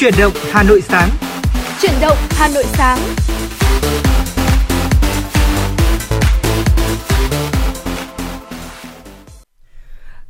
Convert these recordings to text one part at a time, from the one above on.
Chuyển động Hà Nội sáng. Chuyển động Hà Nội sáng.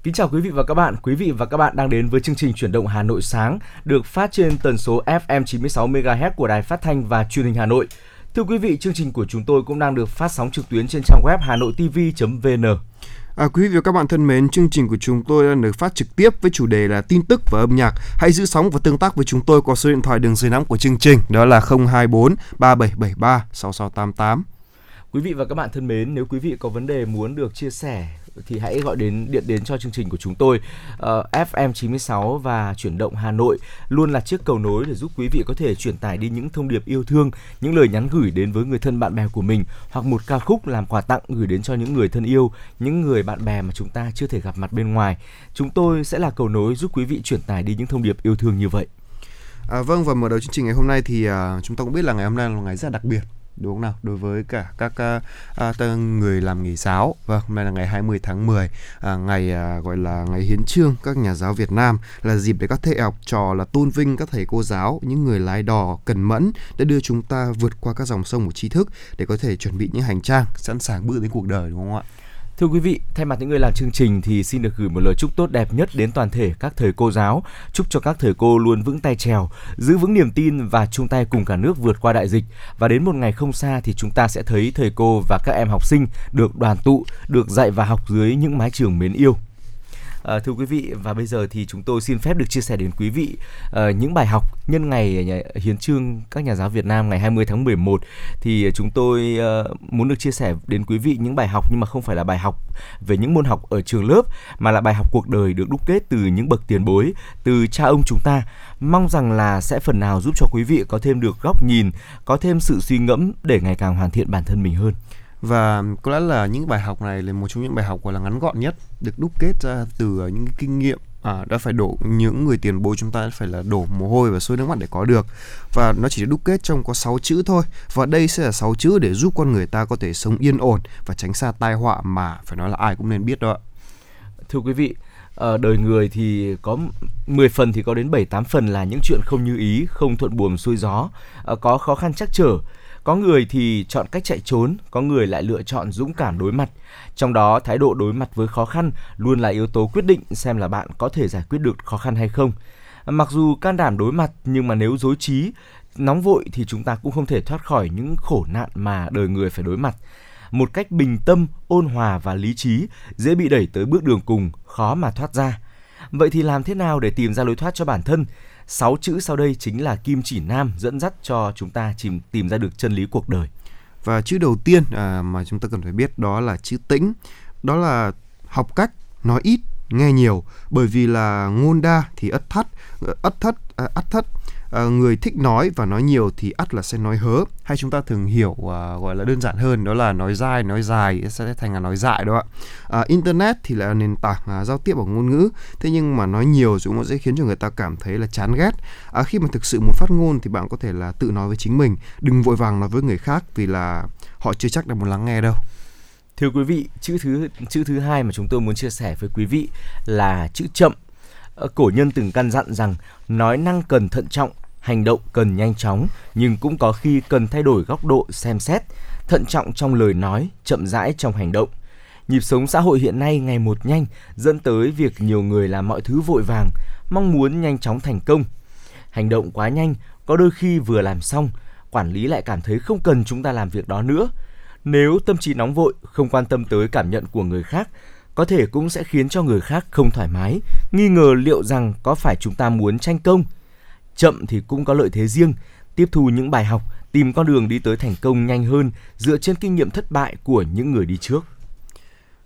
Kính chào quý vị và các bạn. Quý vị và các bạn đang đến với chương trình Chuyển động Hà Nội sáng được phát trên tần số FM 96 MHz của Đài Phát thanh và Truyền hình Hà Nội. Thưa quý vị, chương trình của chúng tôi cũng đang được phát sóng trực tuyến trên trang web hanoitv.vn. À, quý vị và các bạn thân mến, chương trình của chúng tôi đang được phát trực tiếp với chủ đề là tin tức và âm nhạc. Hãy giữ sóng và tương tác với chúng tôi qua số điện thoại đường dây nóng của chương trình, đó là 024 3773 6688. Quý vị và các bạn thân mến, nếu quý vị có vấn đề muốn được chia sẻ thì hãy gọi đến điện đến cho chương trình của chúng tôi. Uh, FM 96 và chuyển động Hà Nội luôn là chiếc cầu nối để giúp quý vị có thể truyền tải đi những thông điệp yêu thương, những lời nhắn gửi đến với người thân bạn bè của mình hoặc một ca khúc làm quà tặng gửi đến cho những người thân yêu, những người bạn bè mà chúng ta chưa thể gặp mặt bên ngoài. Chúng tôi sẽ là cầu nối giúp quý vị truyền tải đi những thông điệp yêu thương như vậy. À, vâng và mở đầu chương trình ngày hôm nay thì uh, chúng ta cũng biết là ngày hôm nay là ngày rất là đặc biệt đúng không nào? Đối với cả các uh, uh, người làm nghề giáo. Vâng hôm nay là ngày 20 tháng 10 uh, à, ngày uh, gọi là ngày hiến trương các nhà giáo Việt Nam. Là dịp để các thầy học trò là tôn vinh các thầy cô giáo những người lái đò cần mẫn đã đưa chúng ta vượt qua các dòng sông của tri thức để có thể chuẩn bị những hành trang sẵn sàng bước đến cuộc đời đúng không ạ? Thưa quý vị, thay mặt những người làm chương trình thì xin được gửi một lời chúc tốt đẹp nhất đến toàn thể các thầy cô giáo. Chúc cho các thầy cô luôn vững tay trèo, giữ vững niềm tin và chung tay cùng cả nước vượt qua đại dịch. Và đến một ngày không xa thì chúng ta sẽ thấy thầy cô và các em học sinh được đoàn tụ, được dạy và học dưới những mái trường mến yêu. À, thưa quý vị và bây giờ thì chúng tôi xin phép được chia sẻ đến quý vị à, những bài học nhân ngày ờ, hiến trương các nhà giáo Việt Nam ngày 20 tháng 11 thì chúng tôi à, muốn được chia sẻ đến quý vị những bài học nhưng mà không phải là bài học về những môn học ở trường lớp mà là bài học cuộc đời được đúc kết từ những bậc tiền bối từ cha ông chúng ta. Mong rằng là sẽ phần nào giúp cho quý vị có thêm được góc nhìn có thêm sự suy ngẫm để ngày càng hoàn thiện bản thân mình hơn và có lẽ là những bài học này là một trong những bài học gọi là ngắn gọn nhất được đúc kết ra từ ờ, những cái kinh nghiệm à, đã phải đổ những người tiền bối chúng ta đã phải là đổ mồ hôi và sôi nước mắt để có được. Và nó chỉ đúc kết trong có 6 chữ thôi. Và đây sẽ là 6 chữ để giúp con người ta có thể sống yên ổn và tránh xa tai họa mà phải nói là ai cũng nên biết đó ạ. Thưa quý vị ở đời người thì có 10 phần thì có đến 7 8 phần là những chuyện không như ý, không thuận buồm xuôi gió, ờ, có khó khăn chắc trở, có người thì chọn cách chạy trốn, có người lại lựa chọn dũng cảm đối mặt. Trong đó, thái độ đối mặt với khó khăn luôn là yếu tố quyết định xem là bạn có thể giải quyết được khó khăn hay không. Mặc dù can đảm đối mặt nhưng mà nếu dối trí, nóng vội thì chúng ta cũng không thể thoát khỏi những khổ nạn mà đời người phải đối mặt. Một cách bình tâm, ôn hòa và lý trí dễ bị đẩy tới bước đường cùng, khó mà thoát ra. Vậy thì làm thế nào để tìm ra lối thoát cho bản thân? Sáu chữ sau đây chính là kim chỉ nam dẫn dắt cho chúng ta tìm tìm ra được chân lý cuộc đời. Và chữ đầu tiên à, mà chúng ta cần phải biết đó là chữ tĩnh. Đó là học cách nói ít nghe nhiều bởi vì là ngôn đa thì ất thất ờ, ất thất à, ất thất à, người thích nói và nói nhiều thì ắt là sẽ nói hớ. Hay chúng ta thường hiểu à, gọi là đơn giản hơn đó là nói dai nói dài sẽ thành là nói dại đó ạ. À, internet thì là nền tảng à, giao tiếp bằng ngôn ngữ. Thế nhưng mà nói nhiều cũng sẽ khiến cho người ta cảm thấy là chán ghét. À, khi mà thực sự muốn phát ngôn thì bạn có thể là tự nói với chính mình. Đừng vội vàng nói với người khác vì là họ chưa chắc đã muốn lắng nghe đâu. Thưa quý vị chữ thứ chữ thứ hai mà chúng tôi muốn chia sẻ với quý vị là chữ chậm. Cổ nhân từng căn dặn rằng nói năng cần thận trọng hành động cần nhanh chóng, nhưng cũng có khi cần thay đổi góc độ xem xét, thận trọng trong lời nói, chậm rãi trong hành động. Nhịp sống xã hội hiện nay ngày một nhanh, dẫn tới việc nhiều người làm mọi thứ vội vàng, mong muốn nhanh chóng thành công. Hành động quá nhanh, có đôi khi vừa làm xong, quản lý lại cảm thấy không cần chúng ta làm việc đó nữa. Nếu tâm trí nóng vội, không quan tâm tới cảm nhận của người khác, có thể cũng sẽ khiến cho người khác không thoải mái, nghi ngờ liệu rằng có phải chúng ta muốn tranh công chậm thì cũng có lợi thế riêng, tiếp thu những bài học, tìm con đường đi tới thành công nhanh hơn dựa trên kinh nghiệm thất bại của những người đi trước.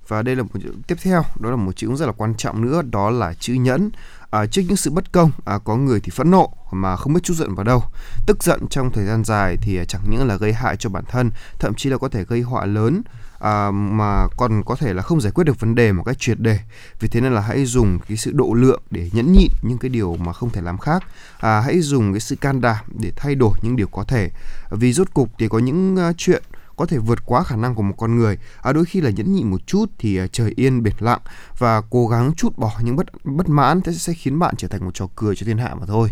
Và đây là một chữ tiếp theo, đó là một chữ rất là quan trọng nữa, đó là chữ nhẫn. À, trước những sự bất công, à, có người thì phẫn nộ mà không biết chút giận vào đâu. Tức giận trong thời gian dài thì chẳng những là gây hại cho bản thân, thậm chí là có thể gây họa lớn à, mà còn có thể là không giải quyết được vấn đề một cách triệt đề. vì thế nên là hãy dùng cái sự độ lượng để nhẫn nhịn những cái điều mà không thể làm khác. À, hãy dùng cái sự can đảm để thay đổi những điều có thể. Vì rốt cục thì có những uh, chuyện có thể vượt quá khả năng của một con người. À, đôi khi là nhẫn nhịn một chút thì uh, trời yên biển lặng. Và cố gắng chút bỏ những bất bất mãn thế sẽ khiến bạn trở thành một trò cười cho thiên hạ mà thôi.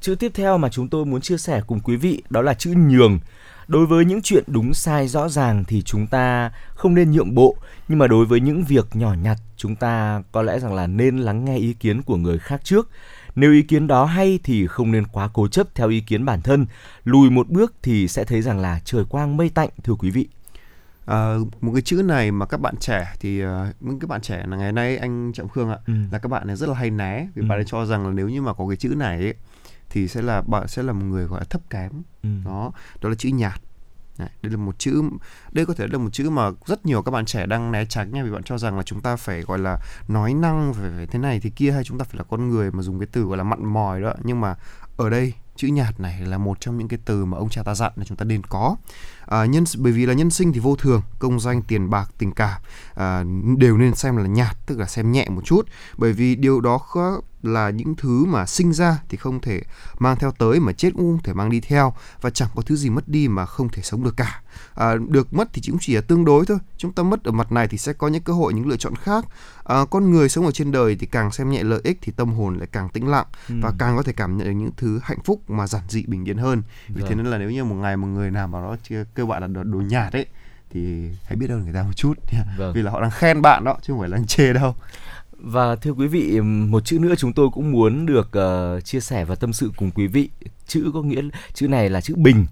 Chữ tiếp theo mà chúng tôi muốn chia sẻ cùng quý vị đó là chữ nhường. Đối với những chuyện đúng sai rõ ràng thì chúng ta không nên nhượng bộ, nhưng mà đối với những việc nhỏ nhặt chúng ta có lẽ rằng là nên lắng nghe ý kiến của người khác trước. Nếu ý kiến đó hay thì không nên quá cố chấp theo ý kiến bản thân, lùi một bước thì sẽ thấy rằng là trời quang mây tạnh thưa quý vị. À, một cái chữ này mà các bạn trẻ thì uh, những các bạn trẻ là ngày nay anh Trọng Khương ạ ừ. là các bạn này rất là hay né vì ừ. bạn ấy cho rằng là nếu như mà có cái chữ này ấy, thì sẽ là bạn sẽ là một người gọi là thấp kém. Ừ. đó đó là chữ nhạt. Đây là một chữ đây có thể là một chữ mà rất nhiều các bạn trẻ đang né tránh nha vì bạn cho rằng là chúng ta phải gọi là nói năng phải, phải thế này thế kia hay chúng ta phải là con người mà dùng cái từ gọi là mặn mòi đó. Nhưng mà ở đây chữ nhạt này là một trong những cái từ mà ông cha ta dặn là chúng ta nên có. À, nhân bởi vì là nhân sinh thì vô thường công danh tiền bạc tình cảm à, đều nên xem là nhạt tức là xem nhẹ một chút. Bởi vì điều đó khó là những thứ mà sinh ra thì không thể mang theo tới mà chết cũng không thể mang đi theo và chẳng có thứ gì mất đi mà không thể sống được cả à, được mất thì cũng chỉ là tương đối thôi chúng ta mất ở mặt này thì sẽ có những cơ hội những lựa chọn khác à, con người sống ở trên đời thì càng xem nhẹ lợi ích thì tâm hồn lại càng tĩnh lặng ừ. và càng có thể cảm nhận được những thứ hạnh phúc mà giản dị bình yên hơn vì vâng. thế nên là nếu như một ngày một người nào mà nó chưa cơ bạn là đồ nhạt ấy thì hãy biết ơn người ta một chút vâng. vì là họ đang khen bạn đó chứ không phải là đang chê đâu và thưa quý vị, một chữ nữa chúng tôi cũng muốn được uh, chia sẻ và tâm sự cùng quý vị. Chữ có nghĩa chữ này là chữ bình.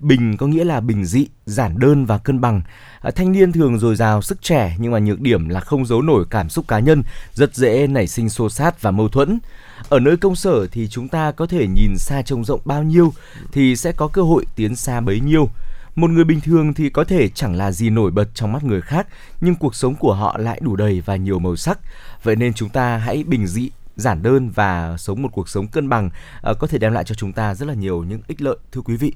Bình có nghĩa là bình dị, giản đơn và cân bằng. À, thanh niên thường dồi dào sức trẻ nhưng mà nhược điểm là không giấu nổi cảm xúc cá nhân, rất dễ nảy sinh xô xát và mâu thuẫn. Ở nơi công sở thì chúng ta có thể nhìn xa trông rộng bao nhiêu thì sẽ có cơ hội tiến xa bấy nhiêu. Một người bình thường thì có thể chẳng là gì nổi bật trong mắt người khác, nhưng cuộc sống của họ lại đủ đầy và nhiều màu sắc. Vậy nên chúng ta hãy bình dị, giản đơn và sống một cuộc sống cân bằng uh, có thể đem lại cho chúng ta rất là nhiều những ích lợi thưa quý vị.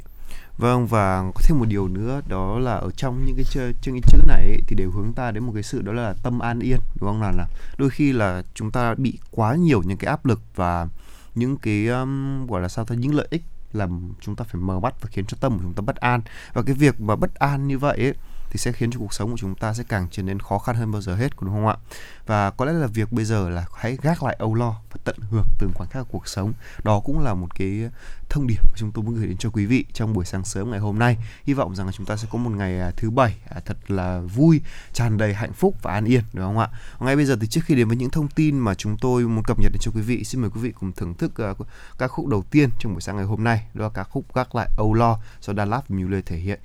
Vâng và có thêm một điều nữa đó là ở trong những cái chữ, những cái chữ này ấy, thì đều hướng ta đến một cái sự đó là tâm an yên đúng không nào là đôi khi là chúng ta bị quá nhiều những cái áp lực và những cái um, gọi là sao ta những lợi ích làm chúng ta phải mờ mắt và khiến cho tâm của chúng ta bất an và cái việc mà bất an như vậy ấy, thì sẽ khiến cho cuộc sống của chúng ta sẽ càng trở nên khó khăn hơn bao giờ hết đúng không ạ? Và có lẽ là việc bây giờ là hãy gác lại âu lo và tận hưởng từng khoảnh khắc của cuộc sống. Đó cũng là một cái thông điệp mà chúng tôi muốn gửi đến cho quý vị trong buổi sáng sớm ngày hôm nay. Hy vọng rằng là chúng ta sẽ có một ngày à, thứ bảy à, thật là vui, tràn đầy hạnh phúc và an yên, đúng không ạ? Ngay bây giờ thì trước khi đến với những thông tin mà chúng tôi muốn cập nhật đến cho quý vị, xin mời quý vị cùng thưởng thức các ca khúc đầu tiên trong buổi sáng ngày hôm nay, đó là ca khúc gác lại âu lo do Đà Lạt Mule thể hiện.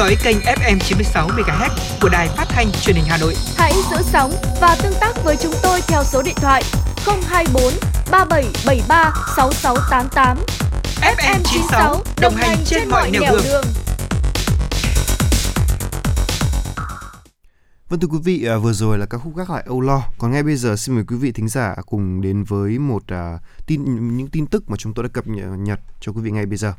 Dõi kênh FM 96 MHz của đài phát thanh truyền hình Hà Nội. Hãy giữ sóng và tương tác với chúng tôi theo số điện thoại 024 3773 6688. FM 96 đồng hành trên mọi nẻo đường. Vâng thưa quý vị, à, vừa rồi là ca khúc gác lại Âu Lo. Còn ngay bây giờ xin mời quý vị thính giả cùng đến với một à, tin những tin tức mà chúng tôi đã cập nhật cho quý vị ngay bây giờ.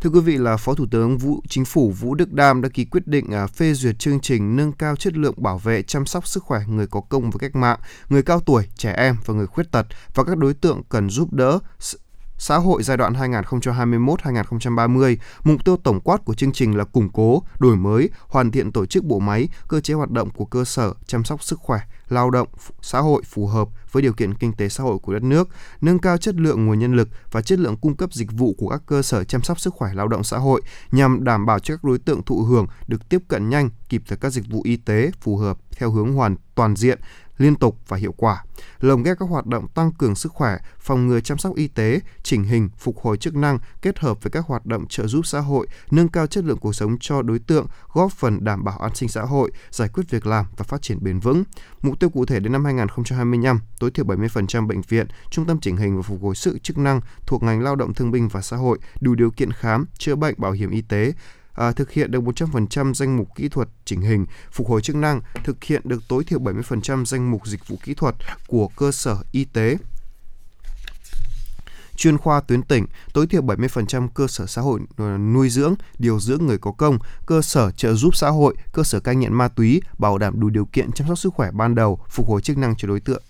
Thưa quý vị là Phó Thủ tướng Vũ Chính phủ Vũ Đức Đam đã ký quyết định à, phê duyệt chương trình nâng cao chất lượng bảo vệ chăm sóc sức khỏe người có công với cách mạng, người cao tuổi, trẻ em và người khuyết tật và các đối tượng cần giúp đỡ xã hội giai đoạn 2021-2030. Mục tiêu tổng quát của chương trình là củng cố, đổi mới, hoàn thiện tổ chức bộ máy, cơ chế hoạt động của cơ sở chăm sóc sức khỏe, lao động, xã hội phù hợp với điều kiện kinh tế xã hội của đất nước, nâng cao chất lượng nguồn nhân lực và chất lượng cung cấp dịch vụ của các cơ sở chăm sóc sức khỏe lao động xã hội nhằm đảm bảo cho các đối tượng thụ hưởng được tiếp cận nhanh, kịp thời các dịch vụ y tế phù hợp theo hướng hoàn toàn diện, liên tục và hiệu quả. Lồng ghép các hoạt động tăng cường sức khỏe, phòng ngừa chăm sóc y tế, chỉnh hình, phục hồi chức năng kết hợp với các hoạt động trợ giúp xã hội, nâng cao chất lượng cuộc sống cho đối tượng, góp phần đảm bảo an sinh xã hội, giải quyết việc làm và phát triển bền vững. Mục tiêu cụ thể đến năm 2025, tối thiểu 70% bệnh viện, trung tâm chỉnh hình và phục hồi sự chức năng thuộc ngành lao động thương binh và xã hội đủ điều kiện khám, chữa bệnh bảo hiểm y tế, à, thực hiện được 100% danh mục kỹ thuật chỉnh hình, phục hồi chức năng, thực hiện được tối thiểu 70% danh mục dịch vụ kỹ thuật của cơ sở y tế chuyên khoa tuyến tỉnh, tối thiểu 70% cơ sở xã hội à, nuôi dưỡng, điều dưỡng người có công, cơ sở trợ giúp xã hội, cơ sở cai nghiện ma túy, bảo đảm đủ điều kiện chăm sóc sức khỏe ban đầu, phục hồi chức năng cho đối tượng.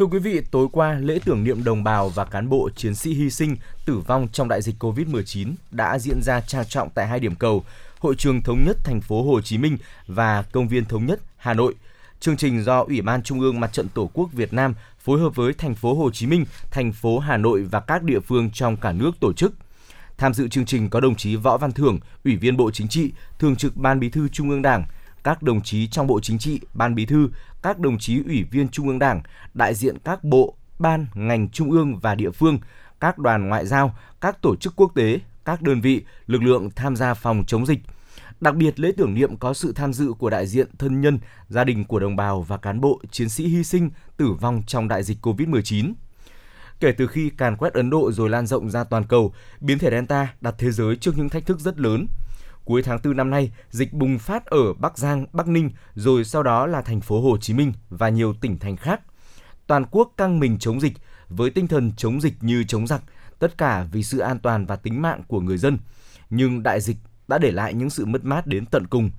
Thưa quý vị, tối qua lễ tưởng niệm đồng bào và cán bộ chiến sĩ hy sinh tử vong trong đại dịch Covid-19 đã diễn ra trang trọng tại hai điểm cầu, Hội trường Thống nhất thành phố Hồ Chí Minh và Công viên Thống nhất Hà Nội. Chương trình do Ủy ban Trung ương Mặt trận Tổ quốc Việt Nam phối hợp với thành phố Hồ Chí Minh, thành phố Hà Nội và các địa phương trong cả nước tổ chức. Tham dự chương trình có đồng chí Võ Văn Thưởng, Ủy viên Bộ Chính trị, Thường trực Ban Bí thư Trung ương Đảng, các đồng chí trong Bộ Chính trị, Ban Bí thư, các đồng chí Ủy viên Trung ương Đảng, đại diện các bộ, ban, ngành trung ương và địa phương, các đoàn ngoại giao, các tổ chức quốc tế, các đơn vị, lực lượng tham gia phòng chống dịch. Đặc biệt lễ tưởng niệm có sự tham dự của đại diện thân nhân, gia đình của đồng bào và cán bộ chiến sĩ hy sinh tử vong trong đại dịch Covid-19. Kể từ khi càn quét Ấn Độ rồi lan rộng ra toàn cầu, biến thể Delta đặt thế giới trước những thách thức rất lớn. Cuối tháng 4 năm nay, dịch bùng phát ở Bắc Giang, Bắc Ninh, rồi sau đó là thành phố Hồ Chí Minh và nhiều tỉnh thành khác. Toàn quốc căng mình chống dịch với tinh thần chống dịch như chống giặc, tất cả vì sự an toàn và tính mạng của người dân. Nhưng đại dịch đã để lại những sự mất mát đến tận cùng.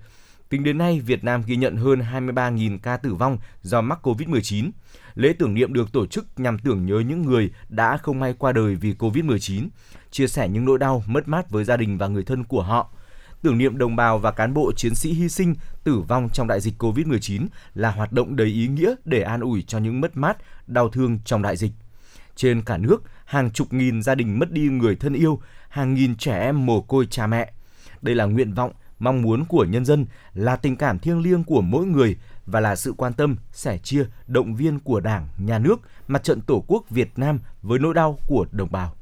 Tính đến nay, Việt Nam ghi nhận hơn 23.000 ca tử vong do mắc COVID-19. Lễ tưởng niệm được tổ chức nhằm tưởng nhớ những người đã không may qua đời vì COVID-19, chia sẻ những nỗi đau, mất mát với gia đình và người thân của họ. Tưởng niệm đồng bào và cán bộ chiến sĩ hy sinh tử vong trong đại dịch COVID-19 là hoạt động đầy ý nghĩa để an ủi cho những mất mát, đau thương trong đại dịch. Trên cả nước, hàng chục nghìn gia đình mất đi người thân yêu, hàng nghìn trẻ em mồ côi cha mẹ. Đây là nguyện vọng, mong muốn của nhân dân, là tình cảm thiêng liêng của mỗi người và là sự quan tâm, sẻ chia, động viên của Đảng, Nhà nước, Mặt trận Tổ quốc Việt Nam với nỗi đau của đồng bào.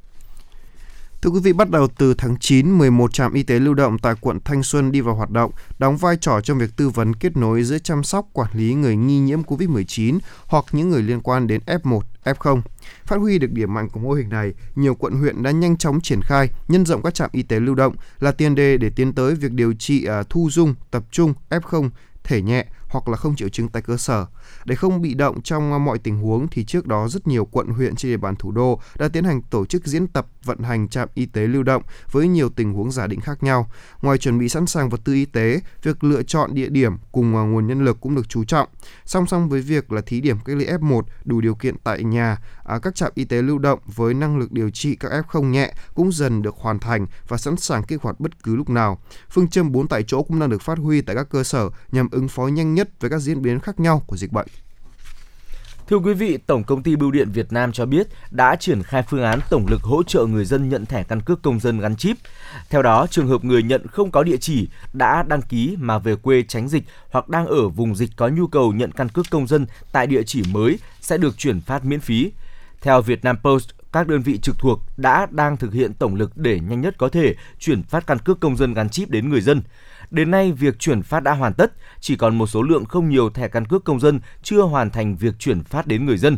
Thưa quý vị, bắt đầu từ tháng 9, 11 trạm y tế lưu động tại quận Thanh Xuân đi vào hoạt động, đóng vai trò trong việc tư vấn kết nối giữa chăm sóc quản lý người nghi nhiễm COVID-19 hoặc những người liên quan đến F1, F0. Phát huy được điểm mạnh của mô hình này, nhiều quận huyện đã nhanh chóng triển khai, nhân rộng các trạm y tế lưu động là tiền đề để tiến tới việc điều trị à, thu dung, tập trung F0 thể nhẹ hoặc là không triệu chứng tại cơ sở. Để không bị động trong mọi tình huống thì trước đó rất nhiều quận huyện trên địa bàn thủ đô đã tiến hành tổ chức diễn tập vận hành trạm y tế lưu động với nhiều tình huống giả định khác nhau. Ngoài chuẩn bị sẵn sàng vật tư y tế, việc lựa chọn địa điểm cùng à, nguồn nhân lực cũng được chú trọng. Song song với việc là thí điểm cách ly F1 đủ điều kiện tại nhà, à, các trạm y tế lưu động với năng lực điều trị các F0 nhẹ cũng dần được hoàn thành và sẵn sàng kích hoạt bất cứ lúc nào. Phương châm 4 tại chỗ cũng đang được phát huy tại các cơ sở nhằm ứng phó nhanh nhất với các diễn biến khác nhau của dịch bệnh. Thưa quý vị, Tổng công ty Bưu điện Việt Nam cho biết đã triển khai phương án tổng lực hỗ trợ người dân nhận thẻ căn cước công dân gắn chip. Theo đó, trường hợp người nhận không có địa chỉ, đã đăng ký mà về quê tránh dịch hoặc đang ở vùng dịch có nhu cầu nhận căn cước công dân tại địa chỉ mới sẽ được chuyển phát miễn phí. Theo Vietnam Post, các đơn vị trực thuộc đã đang thực hiện tổng lực để nhanh nhất có thể chuyển phát căn cước công dân gắn chip đến người dân. Đến nay, việc chuyển phát đã hoàn tất, chỉ còn một số lượng không nhiều thẻ căn cước công dân chưa hoàn thành việc chuyển phát đến người dân.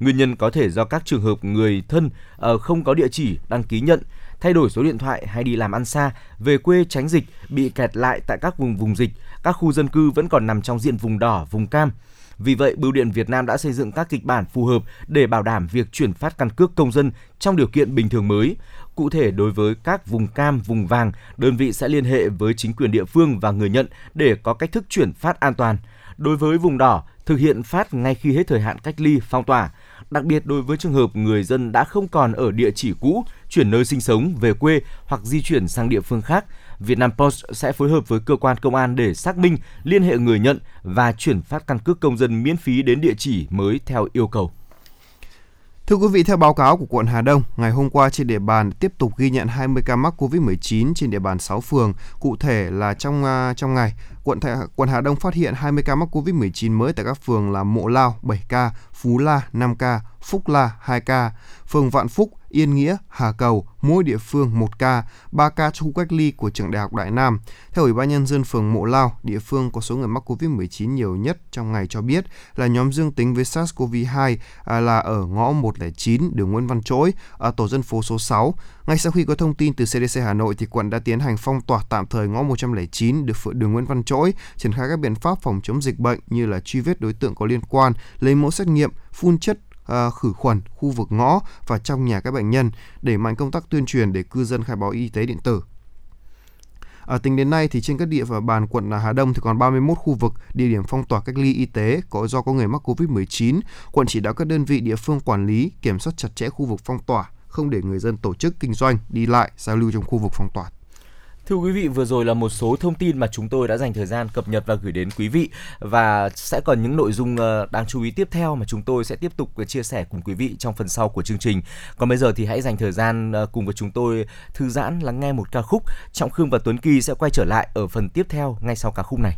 Nguyên nhân có thể do các trường hợp người thân ờ, không có địa chỉ đăng ký nhận, thay đổi số điện thoại hay đi làm ăn xa, về quê tránh dịch, bị kẹt lại tại các vùng vùng dịch, các khu dân cư vẫn còn nằm trong diện vùng đỏ, vùng cam. Vì vậy, Bưu điện Việt Nam đã xây dựng các kịch bản phù hợp để bảo đảm việc chuyển phát căn cước công dân trong điều kiện bình thường mới. Cụ thể, đối với các vùng cam, vùng vàng, đơn vị sẽ liên hệ với chính quyền địa phương và người nhận để có cách thức chuyển phát an toàn. Đối với vùng đỏ, thực hiện phát ngay khi hết thời hạn cách ly, phong tỏa. Đặc biệt đối với trường hợp người dân đã không còn ở địa chỉ cũ, chuyển nơi sinh sống về quê hoặc di chuyển sang địa phương khác, Vietnam Post sẽ phối hợp với cơ quan công an để xác minh, liên hệ người nhận và chuyển phát căn cước công dân miễn phí đến địa chỉ mới theo yêu cầu. Thưa quý vị, theo báo cáo của quận Hà Đông, ngày hôm qua trên địa bàn tiếp tục ghi nhận 20 ca mắc COVID-19 trên địa bàn 6 phường. Cụ thể là trong uh, trong ngày, quận Thạ, quận Hà Đông phát hiện 20 ca mắc COVID-19 mới tại các phường là Mộ Lao 7 ca, Phú La 5 ca, Phúc La 2 ca, phường Vạn Phúc, Yên Nghĩa, Hà Cầu, mỗi địa phương 1 ca, 3 ca trong khu cách ly của trường Đại học Đại Nam. Theo Ủy ban Nhân dân phường Mộ Lao, địa phương có số người mắc COVID-19 nhiều nhất trong ngày cho biết là nhóm dương tính với SARS-CoV-2 à, là ở ngõ 109 đường Nguyễn Văn Trỗi, ở tổ dân phố số 6. Ngay sau khi có thông tin từ CDC Hà Nội, thì quận đã tiến hành phong tỏa tạm thời ngõ 109 được đường Nguyễn Văn Trỗi, triển khai các biện pháp phòng chống dịch bệnh như là truy vết đối tượng có liên quan, lấy mẫu xét nghiệm, phun chất À, khử khuẩn khu vực ngõ và trong nhà các bệnh nhân, đẩy mạnh công tác tuyên truyền để cư dân khai báo y tế điện tử. À, tính đến nay thì trên các địa bàn quận Hà Đông thì còn 31 khu vực địa điểm phong tỏa cách ly y tế có do có người mắc Covid-19. Quận chỉ đạo các đơn vị địa phương quản lý, kiểm soát chặt chẽ khu vực phong tỏa, không để người dân tổ chức kinh doanh, đi lại, giao lưu trong khu vực phong tỏa. Thưa quý vị, vừa rồi là một số thông tin mà chúng tôi đã dành thời gian cập nhật và gửi đến quý vị và sẽ còn những nội dung ờ, đáng chú ý tiếp theo mà chúng tôi sẽ tiếp tục ờ, chia sẻ cùng quý vị trong phần sau của chương trình. Còn bây giờ thì hãy dành thời gian ờ, cùng với chúng tôi thư giãn lắng nghe một ca khúc. Trọng Khương và Tuấn Kỳ sẽ quay trở lại ở phần tiếp theo ngay sau ca khúc này.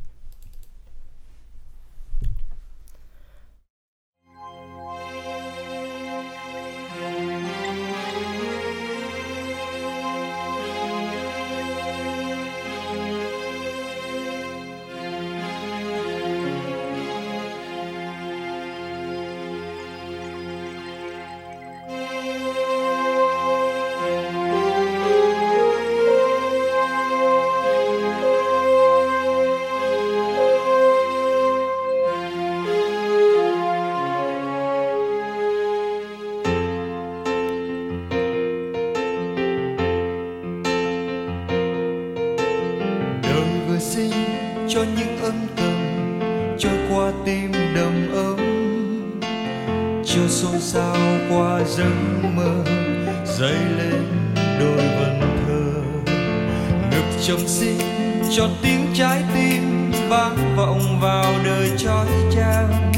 Trói trang,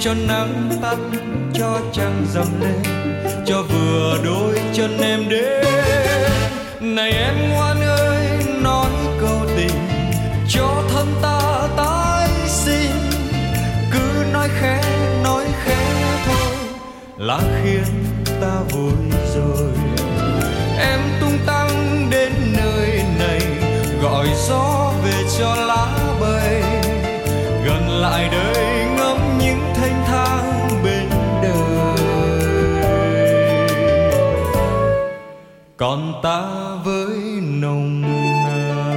cho nắng tắt cho trăng dầm lên, cho vừa đôi chân em đến. Này em ngoan ơi, nói câu tình, cho thân ta tái sinh. Cứ nói khẽ nói khẽ thôi, là khiến ta vui rồi. Em tung tăng đến nơi này, gọi gió về cho lá còn ta với nồng nàn.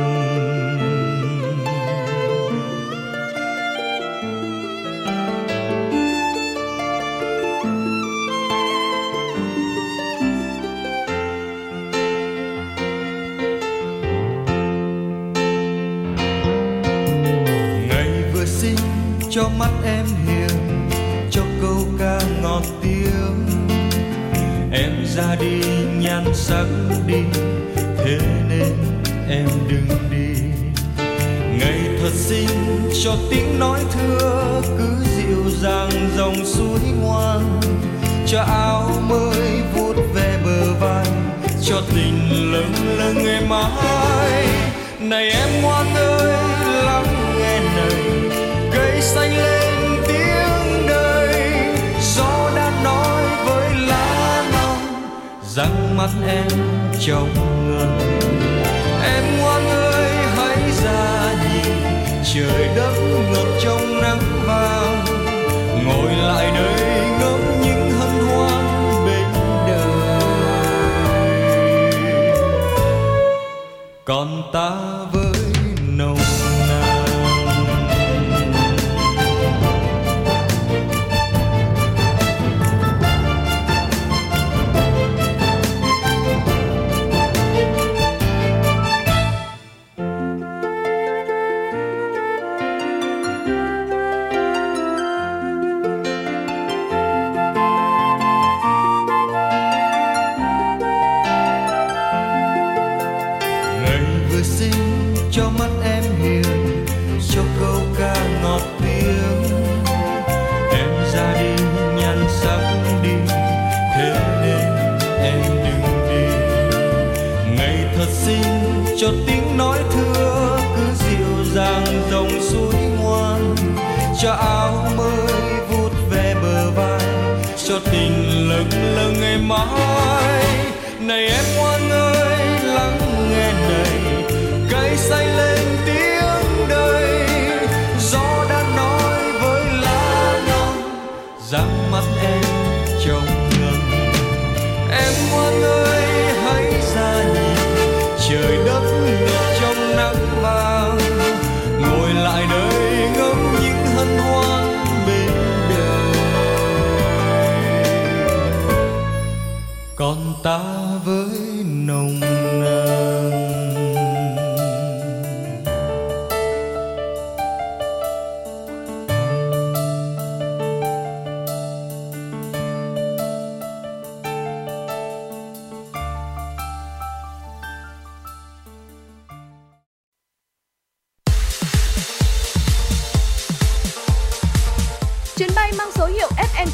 Ngày vừa sinh, cho mắt em hiền, cho câu ca ngọt tiếng. Em ra đi nhan sắc đi, thế nên em đừng đi. Ngày thật xinh, cho tiếng nói thưa, cứ dịu dàng dòng suối ngoan. Cho áo mới vút về bờ vai, cho tình lâng lâng ngày mai. Này em ngoan ơi, lắng nghe này, cây xanh lên rằng mắt em trong ngân. Em ngoan ơi, hãy ra nhìn trời đất ngập trong nắng vàng. Ngồi lại đây ngắm những hân hoan bên đời. Còn ta vẫn xinh tiếng nói thưa cứ dịu dàng dòng suối ngoan. Cho áo mới vút về bờ vai, cho tình lâng lâng ngày mai.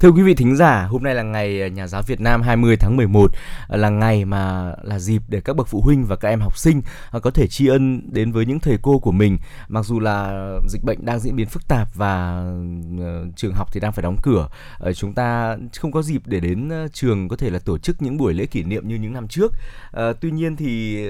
Thưa quý vị thính giả, hôm nay là ngày ờ, Nhà giáo Việt Nam 20 tháng 11 ờ, là ngày mà là dịp để các bậc phụ huynh và các em học sinh ờ, có thể tri ân đến với những thầy cô của mình. Mặc dù là dịch bệnh đang diễn biến phức tạp và trường học thì đang phải đóng cửa, chúng ta không có dịp để đến trường có thể là tổ chức những buổi lễ kỷ niệm như những năm trước. Tuy nhiên thì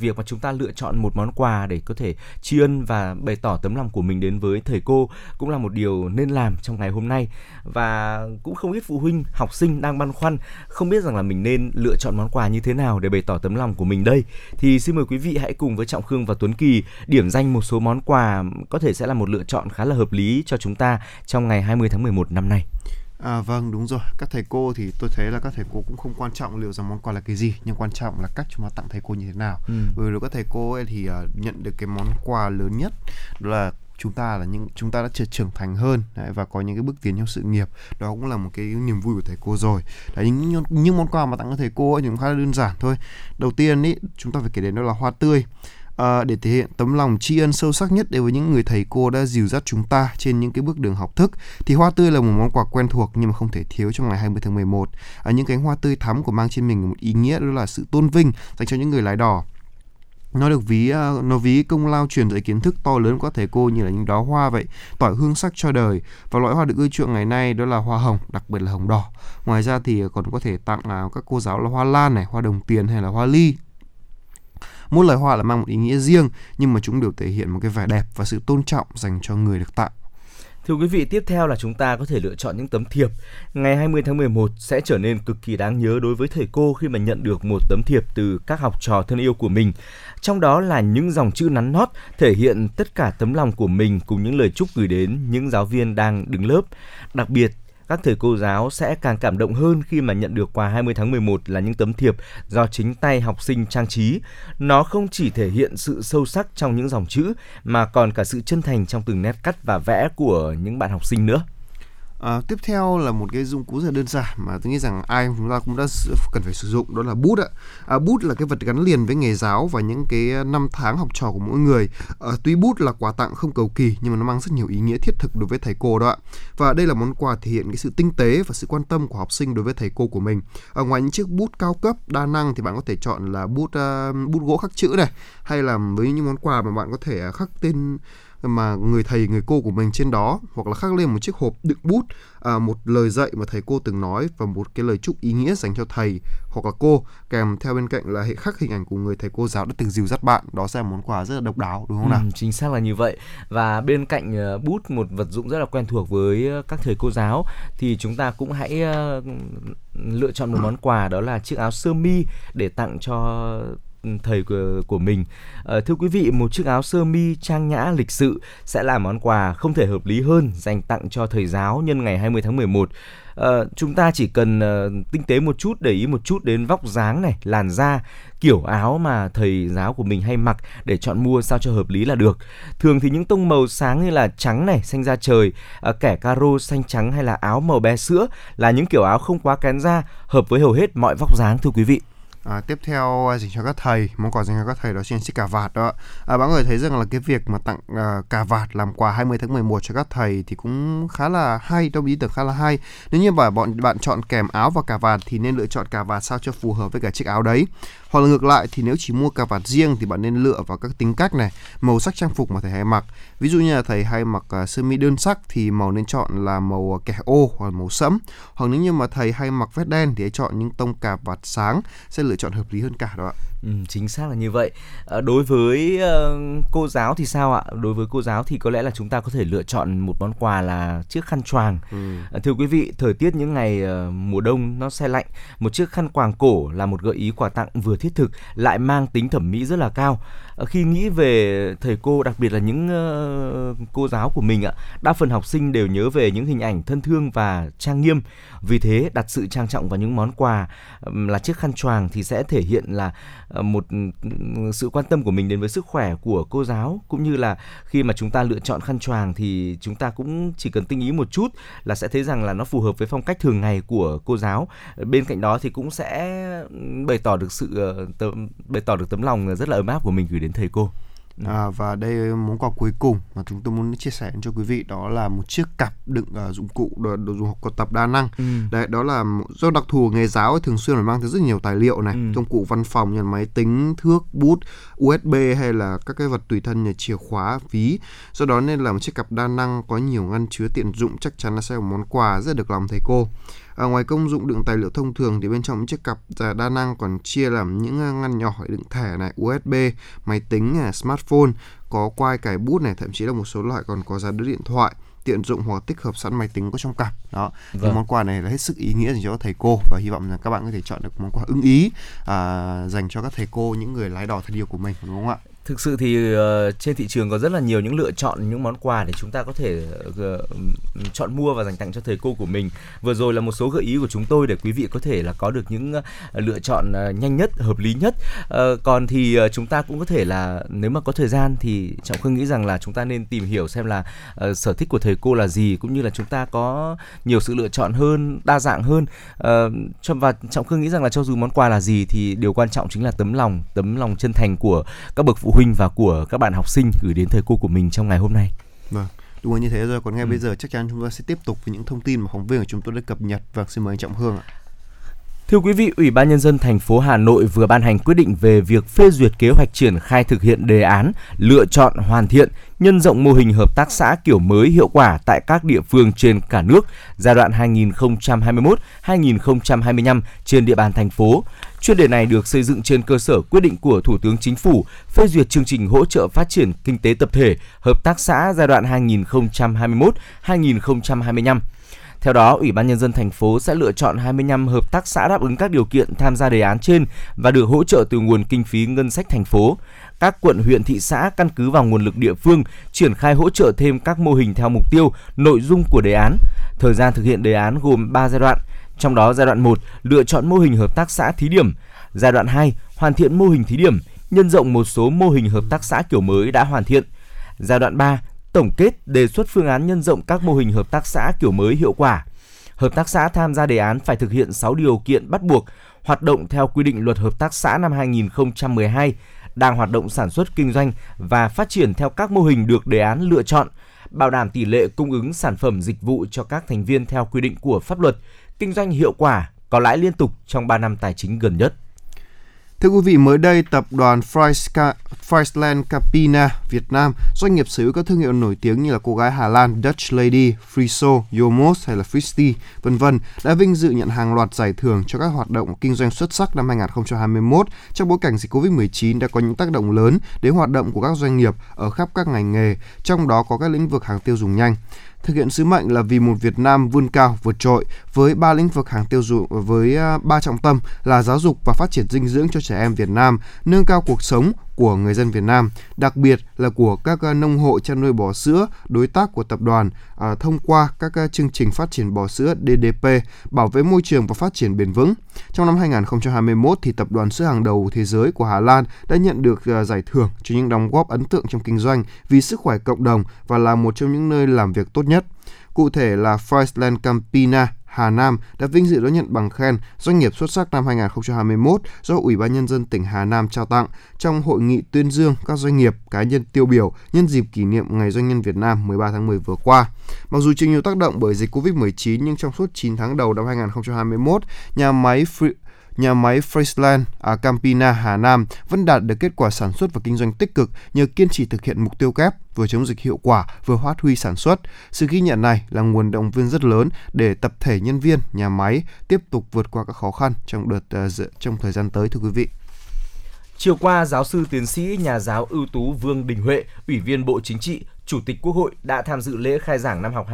việc mà chúng ta lựa chọn một món quà để có thể tri ân và bày tỏ tấm lòng của mình đến với thầy cô cũng là một điều nên làm trong ngày hôm nay và cũng không ít phụ huynh học sinh đang băn khoăn không biết rằng là mình nên lựa chọn món quà như thế nào để bày tỏ tấm lòng của mình đây thì xin mời quý vị hãy cùng với Trọng Khương và Tuấn Kỳ điểm danh một số món quà có thể sẽ là một lựa chọn khá là hợp lý cho chúng ta trong ngày 20 tháng 11 năm nay. À vâng đúng rồi các thầy cô thì tôi thấy là các thầy cô cũng không quan trọng liệu rằng món quà là cái gì nhưng quan trọng là cách chúng ta tặng thầy cô như thế nào Ừ. bởi vì các thầy cô ấy thì à, nhận được cái món quà lớn nhất là chúng ta là những chúng ta đã trở trưởng thành hơn đấy, và có những cái bước tiến trong sự nghiệp. Đó cũng là một cái niềm vui của thầy cô rồi. Đấy những những món quà mà tặng cho thầy cô ấy thì cũng khá là đơn giản thôi. Đầu tiên ý chúng ta phải kể đến đó là hoa tươi. À, để thể hiện tấm lòng tri ân sâu sắc nhất đối với những người thầy cô đã dìu dắt chúng ta trên những cái bước đường học thức thì hoa tươi là một món quà quen thuộc nhưng mà không thể thiếu trong ngày 20 tháng 11 à, những cánh hoa tươi thắm của mang trên mình một ý nghĩa đó là sự tôn vinh dành cho những người lái đò nó được ví à, nó ví công lao truyền dạy kiến thức to lớn của các thầy cô như là những đóa hoa vậy, tỏa hương sắc cho đời. Và loại hoa được ưa chuộng ngày nay đó là hoa hồng, đặc biệt là hồng đỏ. Ngoài ra thì à, còn có thể tặng à, các cô giáo là hoa lan này, hoa đồng tiền hay là hoa ly. Mỗi loài hoa là mang một ý nghĩa riêng, nhưng mà chúng đều thể hiện một cái vẻ đẹp và sự tôn trọng dành cho người được tặng. Thưa quý vị, tiếp theo là chúng ta có thể lựa chọn những tấm thiệp. Ngày 20 tháng 11 sẽ trở nên cực kỳ đáng nhớ đối với thầy cô khi mà nhận được một tấm thiệp từ các học trò thân yêu của mình. Trong đó là những dòng chữ nắn nót thể hiện tất cả tấm lòng của mình cùng những lời chúc gửi đến những giáo viên đang đứng lớp. Đặc biệt, các thầy cô giáo sẽ càng cảm động hơn khi mà nhận được quà 20 tháng 11 là những tấm thiệp do chính tay học sinh trang trí. Nó không chỉ thể hiện sự sâu sắc trong những dòng chữ, mà còn cả sự chân thành trong từng nét cắt và vẽ của những bạn học sinh nữa. À, tiếp theo là một cái dụng cụ rất là đơn giản mà tôi nghĩ rằng ai chúng ta cũng đã cần phải sử dụng đó là bút ạ. À, bút là cái vật gắn liền với nghề giáo và những cái ờ, năm tháng học trò của mỗi người. À, tuy bút là quà tặng không cầu kỳ nhưng mà nó mang rất nhiều ý nghĩa thiết thực đối với thầy cô đó ạ. Và đây là món quà thể hiện cái sự tinh tế và sự quan tâm của học sinh đối với thầy cô của mình. Ở ngoài những chiếc bút cao cấp đa năng thì bạn có thể chọn là bút uh, bút gỗ khắc chữ này hay là với những món quà mà bạn có thể à, khắc tên mà người thầy người cô của mình trên đó hoặc là khắc lên một chiếc hộp đựng bút à, một lời dạy mà thầy cô từng nói và một cái lời chúc ý nghĩa dành cho thầy hoặc là cô kèm theo bên cạnh là hệ khắc hình ảnh của người thầy cô giáo đã từng dìu dắt bạn. Đó sẽ là món quà rất là độc đáo đúng không nào? Ừ, chính xác là như vậy. Và bên cạnh ờ, bút một vật dụng rất là quen thuộc với ờ, các thầy cô giáo thì chúng ta cũng hãy ờ, lựa chọn một món quà đó là chiếc áo sơ mi để tặng cho thầy của, của mình. À, thưa quý vị một chiếc áo sơ mi trang nhã lịch sự sẽ là món quà không thể hợp lý hơn dành tặng cho thầy giáo nhân ngày 20 tháng 11 À, ờ, chúng ta chỉ cần uh, tinh tế một chút để ý một chút đến vóc dáng này làn da kiểu áo mà thầy giáo của mình hay mặc để chọn mua sao cho hợp lý là được. Thường thì những tông màu sáng như là trắng này xanh da trời uh, kẻ caro xanh trắng hay là áo màu bé sữa là những kiểu áo không quá kén da hợp với hầu hết mọi vóc dáng thưa quý vị. À, tiếp theo à, dành cho các thầy. Món quà dành cho các thầy đó chính là chiếc cà vạt đó. À, bạn người thấy rằng là cái việc mà tặng à, cà vạt làm quà 20 tháng 11 cho các thầy thì cũng khá là hay tôi ý tưởng khá là hay. Nếu như mà bọn bạn chọn kèm áo và cà vạt thì nên lựa chọn cà vạt sao cho phù hợp với cả chiếc áo đấy hoặc là ngược lại thì nếu chỉ mua cà vạt riêng thì bạn nên lựa vào các tính cách này màu sắc trang phục mà thầy hay mặc. Ví dụ như là thầy hay mặc uh, sơ mi đơn sắc thì màu nên chọn là màu à, kẻ ô hoặc là màu sẫm. Hoặc nếu như mà thầy hay mặc vest đen thì hãy chọn những tông cà vạt sáng sẽ lựa chọn hợp lý hơn cả đó ạ. Ừ, chính xác là như vậy. À, đối với ờ, cô giáo thì sao ạ? Đối với cô giáo thì có lẽ là chúng ta có thể lựa chọn một món quà là chiếc khăn choàng. À, thưa quý vị, thời tiết những ngày ờ, mùa đông nó se lạnh, một chiếc khăn quàng cổ là một gợi ý quà tặng vừa thiết thực lại mang tính thẩm mỹ rất là cao. À, khi nghĩ về thầy cô, đặc biệt là những ờ, cô giáo của mình ạ, đa phần học sinh đều nhớ về những hình ảnh thân thương và trang nghiêm. Vì thế, đặt sự trang trọng vào những món quà ừm, là chiếc khăn choàng thì sẽ thể hiện là Ờ, một ừ, sự quan tâm của mình đến với sức khỏe của cô giáo, cũng như là khi mà chúng ta lựa chọn khăn choàng thì chúng ta cũng chỉ cần tinh ý một chút là sẽ thấy rằng là nó phù hợp với phong cách thường ngày của cô giáo. Bên cạnh đó thì cũng sẽ ừ, bày tỏ được sự ờ, bày tỏ được tấm lòng rất là ấm áp của mình gửi đến thầy cô. À, và đây món quà cuối cùng mà chúng tôi muốn chia sẻ cho quý vị đó là một chiếc cặp đựng uh, dụng cụ đồ, đồ dùng học tập đa năng. Ừ. Đấy, đó là do đặc thù nghề giáo ấy, thường xuyên phải mang theo rất nhiều tài liệu này, Ừ. công cụ văn phòng như máy tính, thước, bút, USB hay là các cái vật tùy thân như chìa khóa, ví. Do đó nên là một chiếc cặp đa năng có nhiều ngăn chứa tiện dụng chắc chắn là sẽ là một món quà rất được lòng thầy cô. À, ngoài công dụng đựng tài liệu thông thường thì bên trong chiếc cặp à, đa năng còn chia làm những à, ngăn nhỏ đựng thẻ này, USB, máy tính, à, smartphone, có quai cài bút này, thậm chí là một số loại còn có giá đỡ điện thoại tiện dụng hoặc tích hợp sẵn máy tính có trong cặp đó thì Vâng. món quà này là hết sức ý nghĩa dành cho các thầy cô và hy vọng là các bạn có thể chọn được món quà ưng ý à, dành cho các thầy cô những người lái đò thân yêu của mình đúng không ạ thực sự thì uh, trên thị trường có rất là nhiều những lựa chọn những món quà để chúng ta có thể uh, chọn mua và dành tặng cho thầy cô của mình. Vừa rồi là một số gợi ý của chúng tôi để quý vị có thể là có được những uh, lựa chọn uh, nhanh nhất, hợp lý nhất. uh, còn thì uh, chúng ta cũng có thể là nếu mà có thời gian thì Trọng Khương nghĩ rằng là chúng ta nên tìm hiểu xem là uh, sở thích của thầy cô là gì cũng như là chúng ta có nhiều sự lựa chọn hơn, đa dạng hơn. uh, và Trọng Khương nghĩ rằng là cho dù món quà là gì thì điều quan trọng chính là tấm lòng, tấm lòng chân thành của các bậc phụ huynh huynh và của các bạn học sinh gửi đến thầy cô của mình trong ngày hôm nay. Vâng, đúng là như thế rồi. Còn ngay Ừ. bây giờ chắc chắn chúng ta sẽ tiếp tục với những thông tin mà phóng viên của chúng tôi đã cập nhật. Vâng, xin mời anh Trọng Hương ạ. Thưa quý vị, Ủy ban nhân dân thành phố Hà Nội vừa ban hành quyết định về việc phê duyệt kế hoạch triển khai thực hiện đề án lựa chọn hoàn thiện nhân rộng mô hình hợp tác xã kiểu mới hiệu quả tại các địa phương trên cả nước giai đoạn 2021-2025 trên địa bàn thành phố. Chuyên đề này được xây dựng trên cơ sở quyết định của Thủ tướng Chính phủ phê duyệt chương trình hỗ trợ phát triển kinh tế tập thể, hợp tác xã giai đoạn 2021-2025. Theo đó, Ủy ban nhân dân thành phố sẽ lựa chọn 25 hợp tác xã đáp ứng các điều kiện tham gia đề án trên và được hỗ trợ từ nguồn kinh phí ngân sách thành phố. Các quận huyện thị xã căn cứ vào nguồn lực địa phương triển khai hỗ trợ thêm các mô hình theo mục tiêu, nội dung của đề án. Thời gian thực hiện đề án gồm 3 giai đoạn. Trong đó giai đoạn 1 lựa chọn mô hình hợp tác xã thí điểm, giai đoạn 2 hoàn thiện mô hình thí điểm, nhân rộng một số mô hình hợp tác xã kiểu mới đã hoàn thiện. Giai đoạn 3 tổng kết đề xuất phương án nhân rộng các mô hình hợp tác xã kiểu mới hiệu quả. Hợp tác xã tham gia đề án phải thực hiện 6 điều kiện bắt buộc, hoạt động theo quy định luật hợp tác xã năm 2012, đang hoạt động sản xuất kinh doanh và phát triển theo các mô hình được đề án lựa chọn, bảo đảm tỷ lệ cung ứng sản phẩm dịch vụ cho các thành viên theo quy định của pháp luật, kinh doanh hiệu quả, có lãi liên tục trong 3 năm tài chính gần nhất. Thưa quý vị, mới đây tập đoàn Friesland Capina Việt Nam, doanh nghiệp sở hữu các thương hiệu nổi tiếng như là cô gái Hà Lan Dutch Lady, Friso, Yomos hay là Fristy, vân vân đã vinh dự nhận hàng loạt giải thưởng cho các hoạt động kinh doanh xuất sắc năm 2021 trong bối cảnh dịch Covid-19 đã có những tác động lớn đến hoạt động của các doanh nghiệp ở khắp các ngành nghề, trong đó có các lĩnh vực hàng tiêu dùng nhanh thực hiện sứ mệnh là vì một Việt Nam vươn cao vượt trội với ba lĩnh vực hàng tiêu dùng với à, ba trọng tâm là giáo dục và phát triển dinh dưỡng cho trẻ em Việt Nam, nâng cao cuộc sống của người dân Việt Nam, đặc biệt là của các ờ, nông hộ chăn nuôi bò sữa, đối tác của tập đoàn à, thông qua các ờ, chương trình phát triển bò sữa DDP, bảo vệ môi trường và phát triển bền vững. Trong năm 2021 thì tập đoàn sữa hàng đầu thế giới của Hà Lan đã nhận được ờ, giải thưởng cho những đóng góp ấn tượng trong kinh doanh vì sức khỏe cộng đồng và là một trong những nơi làm việc tốt nhất. Cụ thể là Friesland Campina Hà Nam đã vinh dự đón nhận bằng khen doanh nghiệp xuất sắc năm 2021 do Ủy ban Nhân dân tỉnh Hà Nam trao tặng trong hội nghị tuyên dương các doanh nghiệp cá nhân tiêu biểu nhân dịp kỷ niệm Ngày Doanh nhân Việt Nam 13 tháng 10 vừa qua. Mặc dù chịu nhiều tác động bởi dịch Covid-19 nhưng trong suốt 9 tháng đầu năm 2021, nhà máy Free nhà máy Friesland ở Campina, Hà Nam vẫn đạt được kết quả sản xuất và kinh doanh tích cực nhờ kiên trì thực hiện mục tiêu kép vừa chống dịch hiệu quả vừa phát huy sản xuất. Sự ghi nhận này là nguồn động viên rất lớn để tập thể nhân viên nhà máy tiếp tục vượt qua các khó khăn trong đợt ờ, trong thời gian tới thưa quý vị. Chiều qua, giáo sư tiến sĩ nhà giáo ưu tú Vương Đình Huệ, Ủy viên Bộ Chính trị, Chủ tịch Quốc hội đã tham dự lễ khai giảng năm học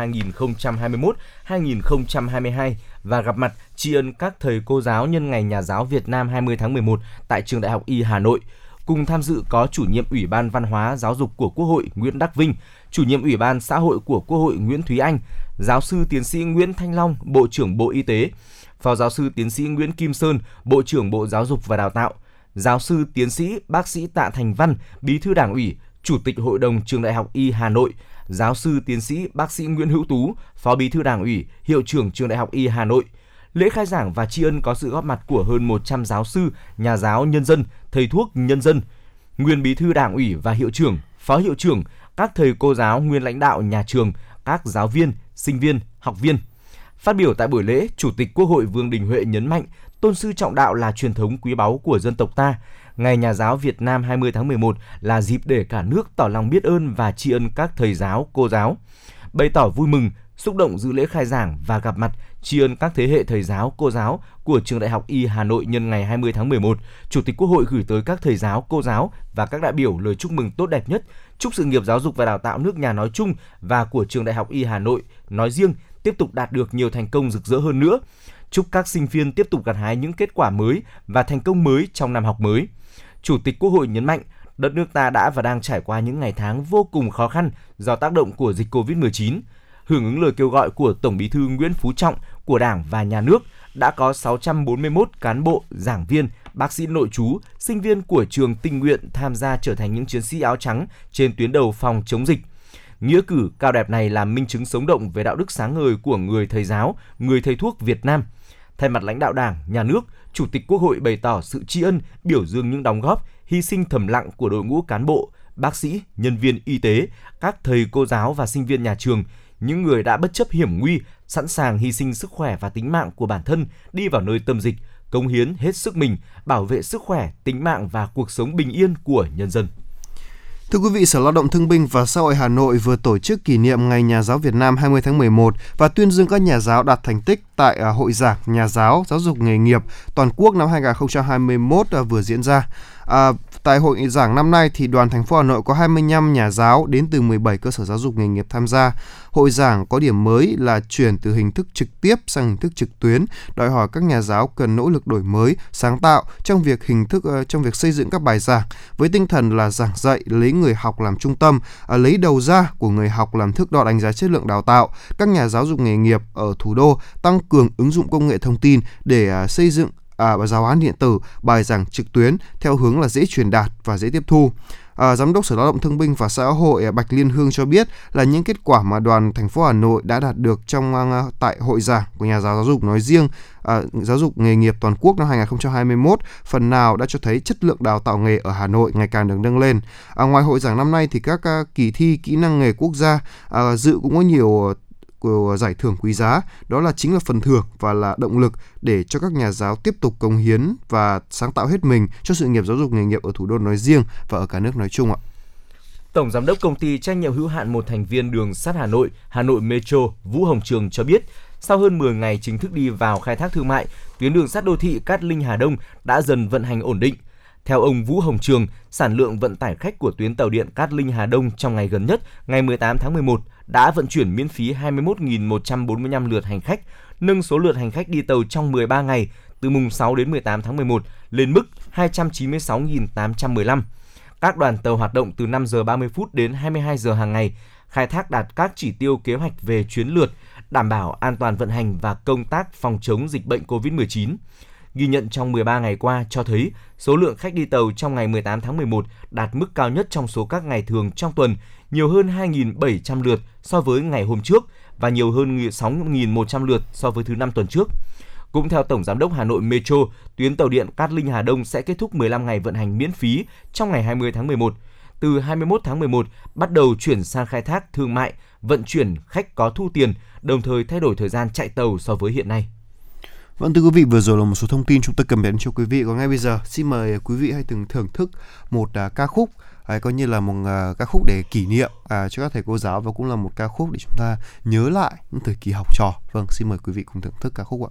2021-2022 và gặp mặt tri ân các thầy cô giáo nhân ngày Nhà giáo Việt Nam 20 tháng 11 tại Trường Đại học Y Hà Nội. Cùng tham dự có chủ nhiệm Ủy ban Văn hóa Giáo dục của Quốc hội Nguyễn Đắc Vinh, chủ nhiệm Ủy ban Xã hội của Quốc hội Nguyễn Thúy Anh, giáo sư tiến sĩ Nguyễn Thanh Long, Bộ trưởng Bộ Y tế, Phó giáo sư tiến sĩ Nguyễn Kim Sơn, Bộ trưởng Bộ Giáo dục và Đào tạo, giáo sư tiến sĩ bác sĩ Tạ Thành Văn, Bí thư Đảng ủy, Chủ tịch Hội đồng Trường Đại học Y Hà Nội, giáo sư tiến sĩ bác sĩ Nguyễn Hữu Tú, Phó Bí thư Đảng ủy, Hiệu trưởng Trường Đại học Y Hà Nội. Lễ khai giảng và tri ân có sự góp mặt của hơn 100 giáo sư, nhà giáo nhân dân, thầy thuốc nhân dân, nguyên bí thư đảng ủy và hiệu trưởng, phó hiệu trưởng, các thầy cô giáo nguyên lãnh đạo nhà trường, các giáo viên, sinh viên, học viên. Phát biểu tại buổi lễ, Chủ tịch Quốc hội Vương Đình Huệ nhấn mạnh tôn sư trọng đạo là truyền thống quý báu của dân tộc ta. Ngày Nhà giáo Việt Nam 20 tháng 11 là dịp để cả nước tỏ lòng biết ơn và tri ân các thầy giáo, cô giáo. Bày tỏ vui mừng, xúc động dự lễ khai giảng và gặp mặt tri ân các thế hệ thầy giáo, cô giáo của Trường Đại học Y Hà Nội nhân ngày 20 tháng 11, Chủ tịch Quốc hội gửi tới các thầy giáo, cô giáo và các đại biểu lời chúc mừng tốt đẹp nhất, chúc sự nghiệp giáo dục và đào tạo nước nhà nói chung và của Trường Đại học Y Hà Nội nói riêng tiếp tục đạt được nhiều thành công rực rỡ hơn nữa. Chúc các sinh viên tiếp tục gặt hái những kết quả mới và thành công mới trong năm học mới. Chủ tịch Quốc hội nhấn mạnh, Đất nước ta đã và đang trải qua những ngày tháng vô cùng khó khăn do tác động của dịch Covid-19. Hưởng ứng lời kêu gọi của Tổng Bí thư Nguyễn Phú Trọng của Đảng và Nhà nước, đã có 641 cán bộ, giảng viên, bác sĩ nội trú, sinh viên của trường tình nguyện tham gia trở thành những chiến sĩ áo trắng trên tuyến đầu phòng chống dịch. Nghĩa cử cao đẹp này là minh chứng sống động về đạo đức sáng ngời của người thầy giáo, người thầy thuốc Việt Nam. Thay mặt lãnh đạo Đảng, Nhà nước, Chủ tịch Quốc hội bày tỏ sự tri ân, biểu dương những đóng góp, hy sinh thầm lặng của đội ngũ cán bộ, bác sĩ, nhân viên y tế, các thầy cô giáo và sinh viên nhà trường, những người đã bất chấp hiểm nguy, sẵn sàng hy sinh sức khỏe và tính mạng của bản thân đi vào nơi tâm dịch, cống hiến hết sức mình, bảo vệ sức khỏe, tính mạng và cuộc sống bình yên của nhân dân. Thưa quý vị, Sở Lao động Thương binh và Xã hội Hà Nội vừa tổ chức kỷ niệm Ngày Nhà giáo Việt Nam 20 tháng 11 và tuyên dương các nhà giáo đạt thành tích tại à, Hội giảng Nhà giáo Giáo dục nghề nghiệp toàn quốc năm 2021 à, vừa diễn ra. À, tại hội giảng năm nay thì đoàn thành phố Hà Nội có 25 nhà giáo đến từ 17 cơ sở giáo dục nghề nghiệp tham gia. Hội giảng có điểm mới là chuyển từ hình thức trực tiếp sang hình thức trực tuyến, đòi hỏi các nhà giáo cần nỗ lực đổi mới, sáng tạo trong việc hình thức ờ, trong việc xây dựng các bài giảng với tinh thần là giảng dạy lấy người học làm trung tâm, à, lấy đầu ra của người học làm thước đo đánh giá chất lượng đào tạo. Các nhà giáo dục nghề nghiệp ở thủ đô tăng cường ứng dụng công nghệ thông tin để à, xây dựng à, giáo án điện tử, bài giảng trực tuyến theo hướng là dễ truyền đạt và dễ tiếp thu. À, Giám đốc Sở Lao động Thương binh và Xã hội à, Bạch Liên Hương cho biết là những kết quả mà đoàn thành phố Hà Nội đã đạt được trong à, tại hội giảng của nhà giáo giáo dục nói riêng, à, giáo dục nghề nghiệp toàn quốc năm 2021 phần nào đã cho thấy chất lượng đào tạo nghề ở Hà Nội ngày càng được nâng lên. À, ngoài hội giảng năm nay thì các à, kỳ thi kỹ năng nghề quốc gia à, dự cũng có nhiều Ờ, giải thưởng quý giá đó là chính là phần thưởng và là động lực để cho các nhà giáo tiếp tục cống hiến và sáng tạo hết mình cho sự nghiệp giáo dục nghề nghiệp ở thủ đô nói riêng và ở cả nước nói chung ạ. Tổng giám đốc công ty trách nhiệm hữu hạn một thành viên đường sắt Hà Nội, Hà Nội Metro, Vũ Hồng Trường cho biết, sau hơn 10 ngày chính thức đi vào khai thác thương mại, tuyến đường sắt đô thị Cát Linh Hà Đông đã dần vận hành ổn định. Theo ông Vũ Hồng Trường, sản lượng vận tải khách của tuyến tàu điện Cát Linh Hà Đông trong ngày gần nhất, ngày 18 tháng 11, đã vận chuyển miễn phí 21.145 lượt hành khách, nâng số lượt hành khách đi tàu trong 13 ngày từ mùng 6 đến 18 tháng 11 lên mức 296.815. Các đoàn tàu hoạt động từ 5 giờ 30 phút đến 22 giờ hàng ngày, khai thác đạt các chỉ tiêu kế hoạch về chuyến lượt, đảm bảo an toàn vận hành và công tác phòng chống dịch bệnh COVID-19 ghi nhận trong 13 ngày qua cho thấy số lượng khách đi tàu trong ngày 18 tháng 11 đạt mức cao nhất trong số các ngày thường trong tuần, nhiều hơn 2.700 lượt so với ngày hôm trước và nhiều hơn 6.100 lượt so với thứ năm tuần trước. Cũng theo Tổng Giám đốc Hà Nội Metro, tuyến tàu điện Cát Linh Hà Đông sẽ kết thúc 15 ngày vận hành miễn phí trong ngày 20 tháng 11. Từ 21 tháng 11 bắt đầu chuyển sang khai thác thương mại, vận chuyển khách có thu tiền, đồng thời thay đổi thời gian chạy tàu so với hiện nay. Vâng thưa quý vị, vừa rồi là một số thông tin chúng tôi cầm đến cho quý vị. Còn ngay bây giờ, xin mời quý vị hãy từng thưởng thức một uh, ca khúc à, coi như là một uh, ca khúc để kỷ niệm à, cho các thầy cô giáo và cũng là một ca khúc để chúng ta nhớ lại những thời kỳ học trò. Vâng, xin mời quý vị cùng thưởng thức ca khúc ạ.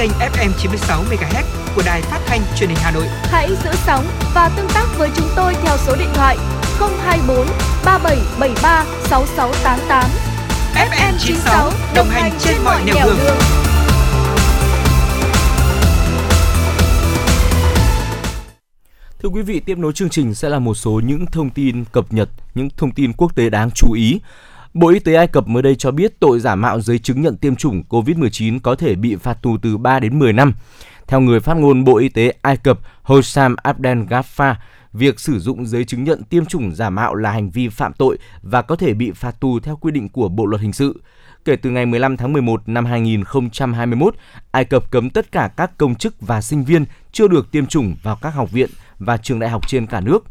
Kênh FM 96 MHz của đài phát thanh truyền hình Hà Nội. Hãy giữ sóng và tương tác với chúng tôi theo số điện thoại 024 3773 6688. FM 96 đồng hành trên mọi nẻo đường. Thưa quý vị, tiếp nối chương trình sẽ là một số những thông tin cập nhật, những thông tin quốc tế đáng chú ý. Bộ Y tế Ai Cập mới đây cho biết tội giả mạo giấy chứng nhận tiêm chủng COVID-19 có thể bị phạt tù từ 3 đến 10 năm. Theo người phát ngôn Bộ Y tế Ai Cập Hossam Abdel Ghaffar, việc sử dụng giấy chứng nhận tiêm chủng giả mạo là hành vi phạm tội và có thể bị phạt tù theo quy định của Bộ luật hình sự. Kể từ ngày 15 tháng 11 năm 2021, Ai Cập cấm tất cả các công chức và sinh viên chưa được tiêm chủng vào các học viện và trường đại học trên cả nước.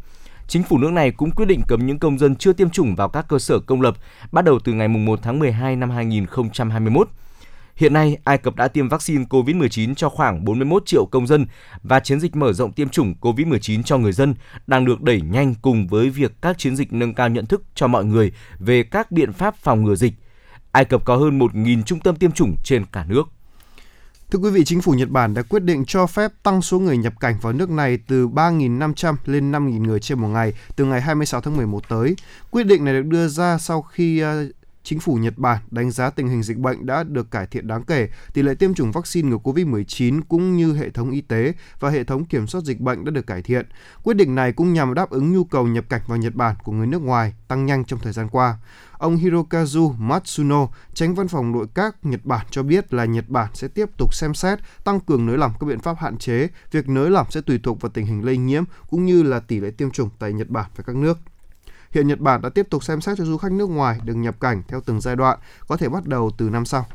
Chính phủ nước này cũng quyết định cấm những công dân chưa tiêm chủng vào các cơ sở công lập bắt đầu từ ngày 1 tháng 12 năm 2021. Hiện nay, Ai Cập đã tiêm vaccine COVID-19 cho khoảng 41 triệu công dân và chiến dịch mở rộng tiêm chủng COVID-19 cho người dân đang được đẩy nhanh cùng với việc các chiến dịch nâng cao nhận thức cho mọi người về các biện pháp phòng ngừa dịch. Ai Cập có hơn 1.000 trung tâm tiêm chủng trên cả nước. Thưa quý vị, chính phủ Nhật Bản đã quyết định cho phép tăng số người nhập cảnh vào nước này từ 3.500 lên 5.000 người trên một ngày từ ngày 26 tháng 11 tới. Quyết định này được đưa ra sau khi à, Chính phủ Nhật Bản đánh giá tình hình dịch bệnh đã được cải thiện đáng kể, tỷ lệ tiêm chủng vaccine ngừa COVID-19 cũng như hệ thống y tế và hệ thống kiểm soát dịch bệnh đã được cải thiện. Quyết định này cũng nhằm đáp ứng nhu cầu nhập cảnh vào Nhật Bản của người nước ngoài tăng nhanh trong thời gian qua. Ông Hirokazu Matsuno, tránh văn phòng nội các Nhật Bản cho biết là Nhật Bản sẽ tiếp tục xem xét tăng cường nới lỏng các biện pháp hạn chế. Việc nới lỏng sẽ tùy thuộc vào tình hình lây nhiễm cũng như là tỷ lệ tiêm chủng tại Nhật Bản và các nước. Hiện Nhật Bản đã tiếp tục xem xét cho du khách nước ngoài được nhập cảnh theo từng giai đoạn, có thể bắt đầu từ năm sau.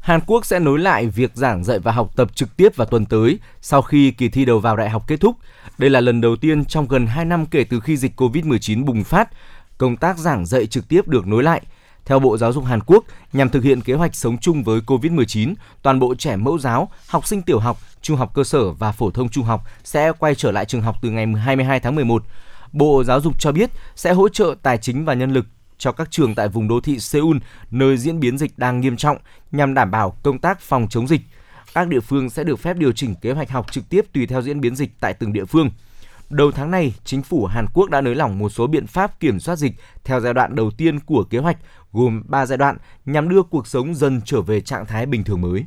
Hàn Quốc sẽ nối lại việc giảng dạy và học tập trực tiếp vào tuần tới sau khi kỳ thi đầu vào đại học kết thúc. Đây là lần đầu tiên trong gần 2 năm kể từ khi dịch COVID-19 bùng phát, công tác giảng dạy trực tiếp được nối lại. Theo Bộ Giáo dục Hàn Quốc, nhằm thực hiện kế hoạch sống chung với COVID-19, toàn bộ trẻ mẫu giáo, học sinh tiểu học, trung học cơ sở và phổ thông trung học sẽ quay trở lại trường học từ ngày 22 tháng 11. Bộ Giáo dục cho biết sẽ hỗ trợ tài chính và nhân lực cho các trường tại vùng đô thị Seoul, nơi diễn biến dịch đang nghiêm trọng, nhằm đảm bảo công tác phòng chống dịch. Các địa phương sẽ được phép điều chỉnh kế hoạch học trực tiếp tùy theo diễn biến dịch tại từng địa phương. Đầu tháng này, chính phủ Hàn Quốc đã nới lỏng một số biện pháp kiểm soát dịch theo giai đoạn đầu tiên của kế hoạch, gồm 3 giai đoạn nhằm đưa cuộc sống dần trở về trạng thái bình thường mới.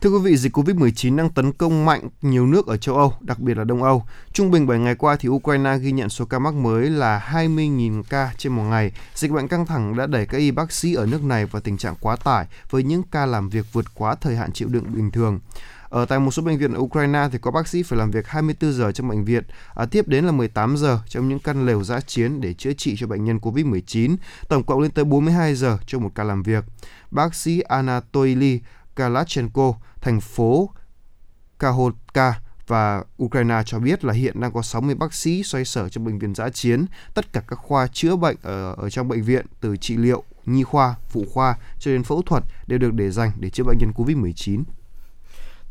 Thưa quý vị, dịch Covid-19 đang tấn công mạnh nhiều nước ở châu Âu, đặc biệt là Đông Âu. Trung bình 7 ngày qua thì Ukraine ghi nhận số ca mắc mới là 20.000 ca trên một ngày. Dịch bệnh căng thẳng đã đẩy các y bác sĩ ở nước này vào tình trạng quá tải với những ca làm việc vượt quá thời hạn chịu đựng bình thường. Ở tại một số bệnh viện ở Ukraine thì có bác sĩ phải làm việc 24 giờ trong bệnh viện, à, tiếp đến là 18 giờ trong những căn lều giã chiến để chữa trị cho bệnh nhân COVID-19, tổng cộng lên tới 42 giờ cho một ca làm việc. Bác sĩ Anatoly Kalachenko, thành phố Kahotka, và Ukraine cho biết là hiện đang có 60 bác sĩ xoay sở trong bệnh viện giã chiến, tất cả các khoa chữa bệnh ở, ở trong bệnh viện từ trị liệu, nhi khoa, phụ khoa cho đến phẫu thuật đều được để dành để chữa bệnh nhân COVID-19.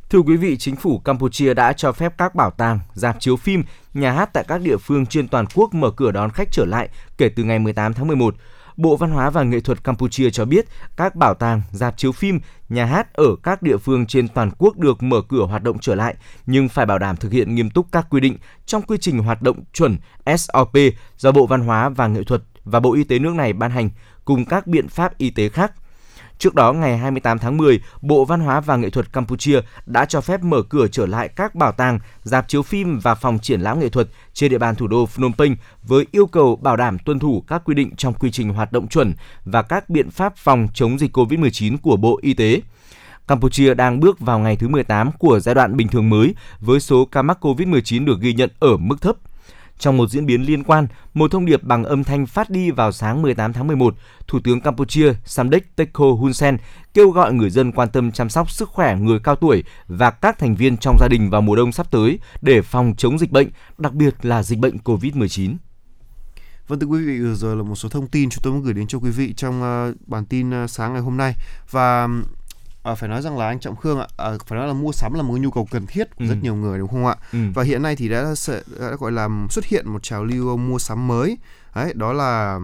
Thưa quý vị, chính phủ Campuchia đã cho phép các bảo tàng, dạp chiếu phim, nhà hát tại các địa phương trên toàn quốc mở cửa đón khách trở lại kể từ ngày 18 tháng 11. Bộ Văn hóa và Nghệ thuật Campuchia cho biết các bảo tàng, dạp chiếu phim, nhà hát ở các địa phương trên toàn quốc được mở cửa hoạt động trở lại nhưng phải bảo đảm thực hiện nghiêm túc các quy định trong quy trình hoạt động chuẩn SOP do Bộ Văn hóa và Nghệ thuật và Bộ Y tế nước này ban hành cùng các biện pháp y tế khác. Trước đó, ngày 28 tháng 10, Bộ Văn hóa và Nghệ thuật Campuchia đã cho phép mở cửa trở lại các bảo tàng, dạp chiếu phim và phòng triển lãm nghệ thuật trên địa bàn thủ đô Phnom Penh với yêu cầu bảo đảm tuân thủ các quy định trong quy trình hoạt động chuẩn và các biện pháp phòng chống dịch COVID-19 của Bộ Y tế. Campuchia đang bước vào ngày thứ 18 của giai đoạn bình thường mới với số ca mắc COVID-19 được ghi nhận ở mức thấp. Trong một diễn biến liên quan, một thông điệp bằng âm thanh phát đi vào sáng 18 tháng 11, Thủ tướng Campuchia Samdech Techo Hun Sen kêu gọi người dân quan tâm chăm sóc sức khỏe người cao tuổi và các thành viên trong gia đình vào mùa đông sắp tới để phòng chống dịch bệnh, đặc biệt là dịch bệnh COVID-19. Vâng thưa quý vị, vừa rồi là một số thông tin chúng tôi muốn gửi đến cho quý vị trong uh, bản tin uh, sáng ngày hôm nay và À, phải nói rằng là anh Trọng Khương ạ, à, phải nói là mua sắm là một nhu cầu cần thiết của ừ. rất nhiều người đúng không ạ? Ừ. Và hiện nay thì đã, đã gọi là xuất hiện một trào lưu mua sắm mới. Đấy, đó là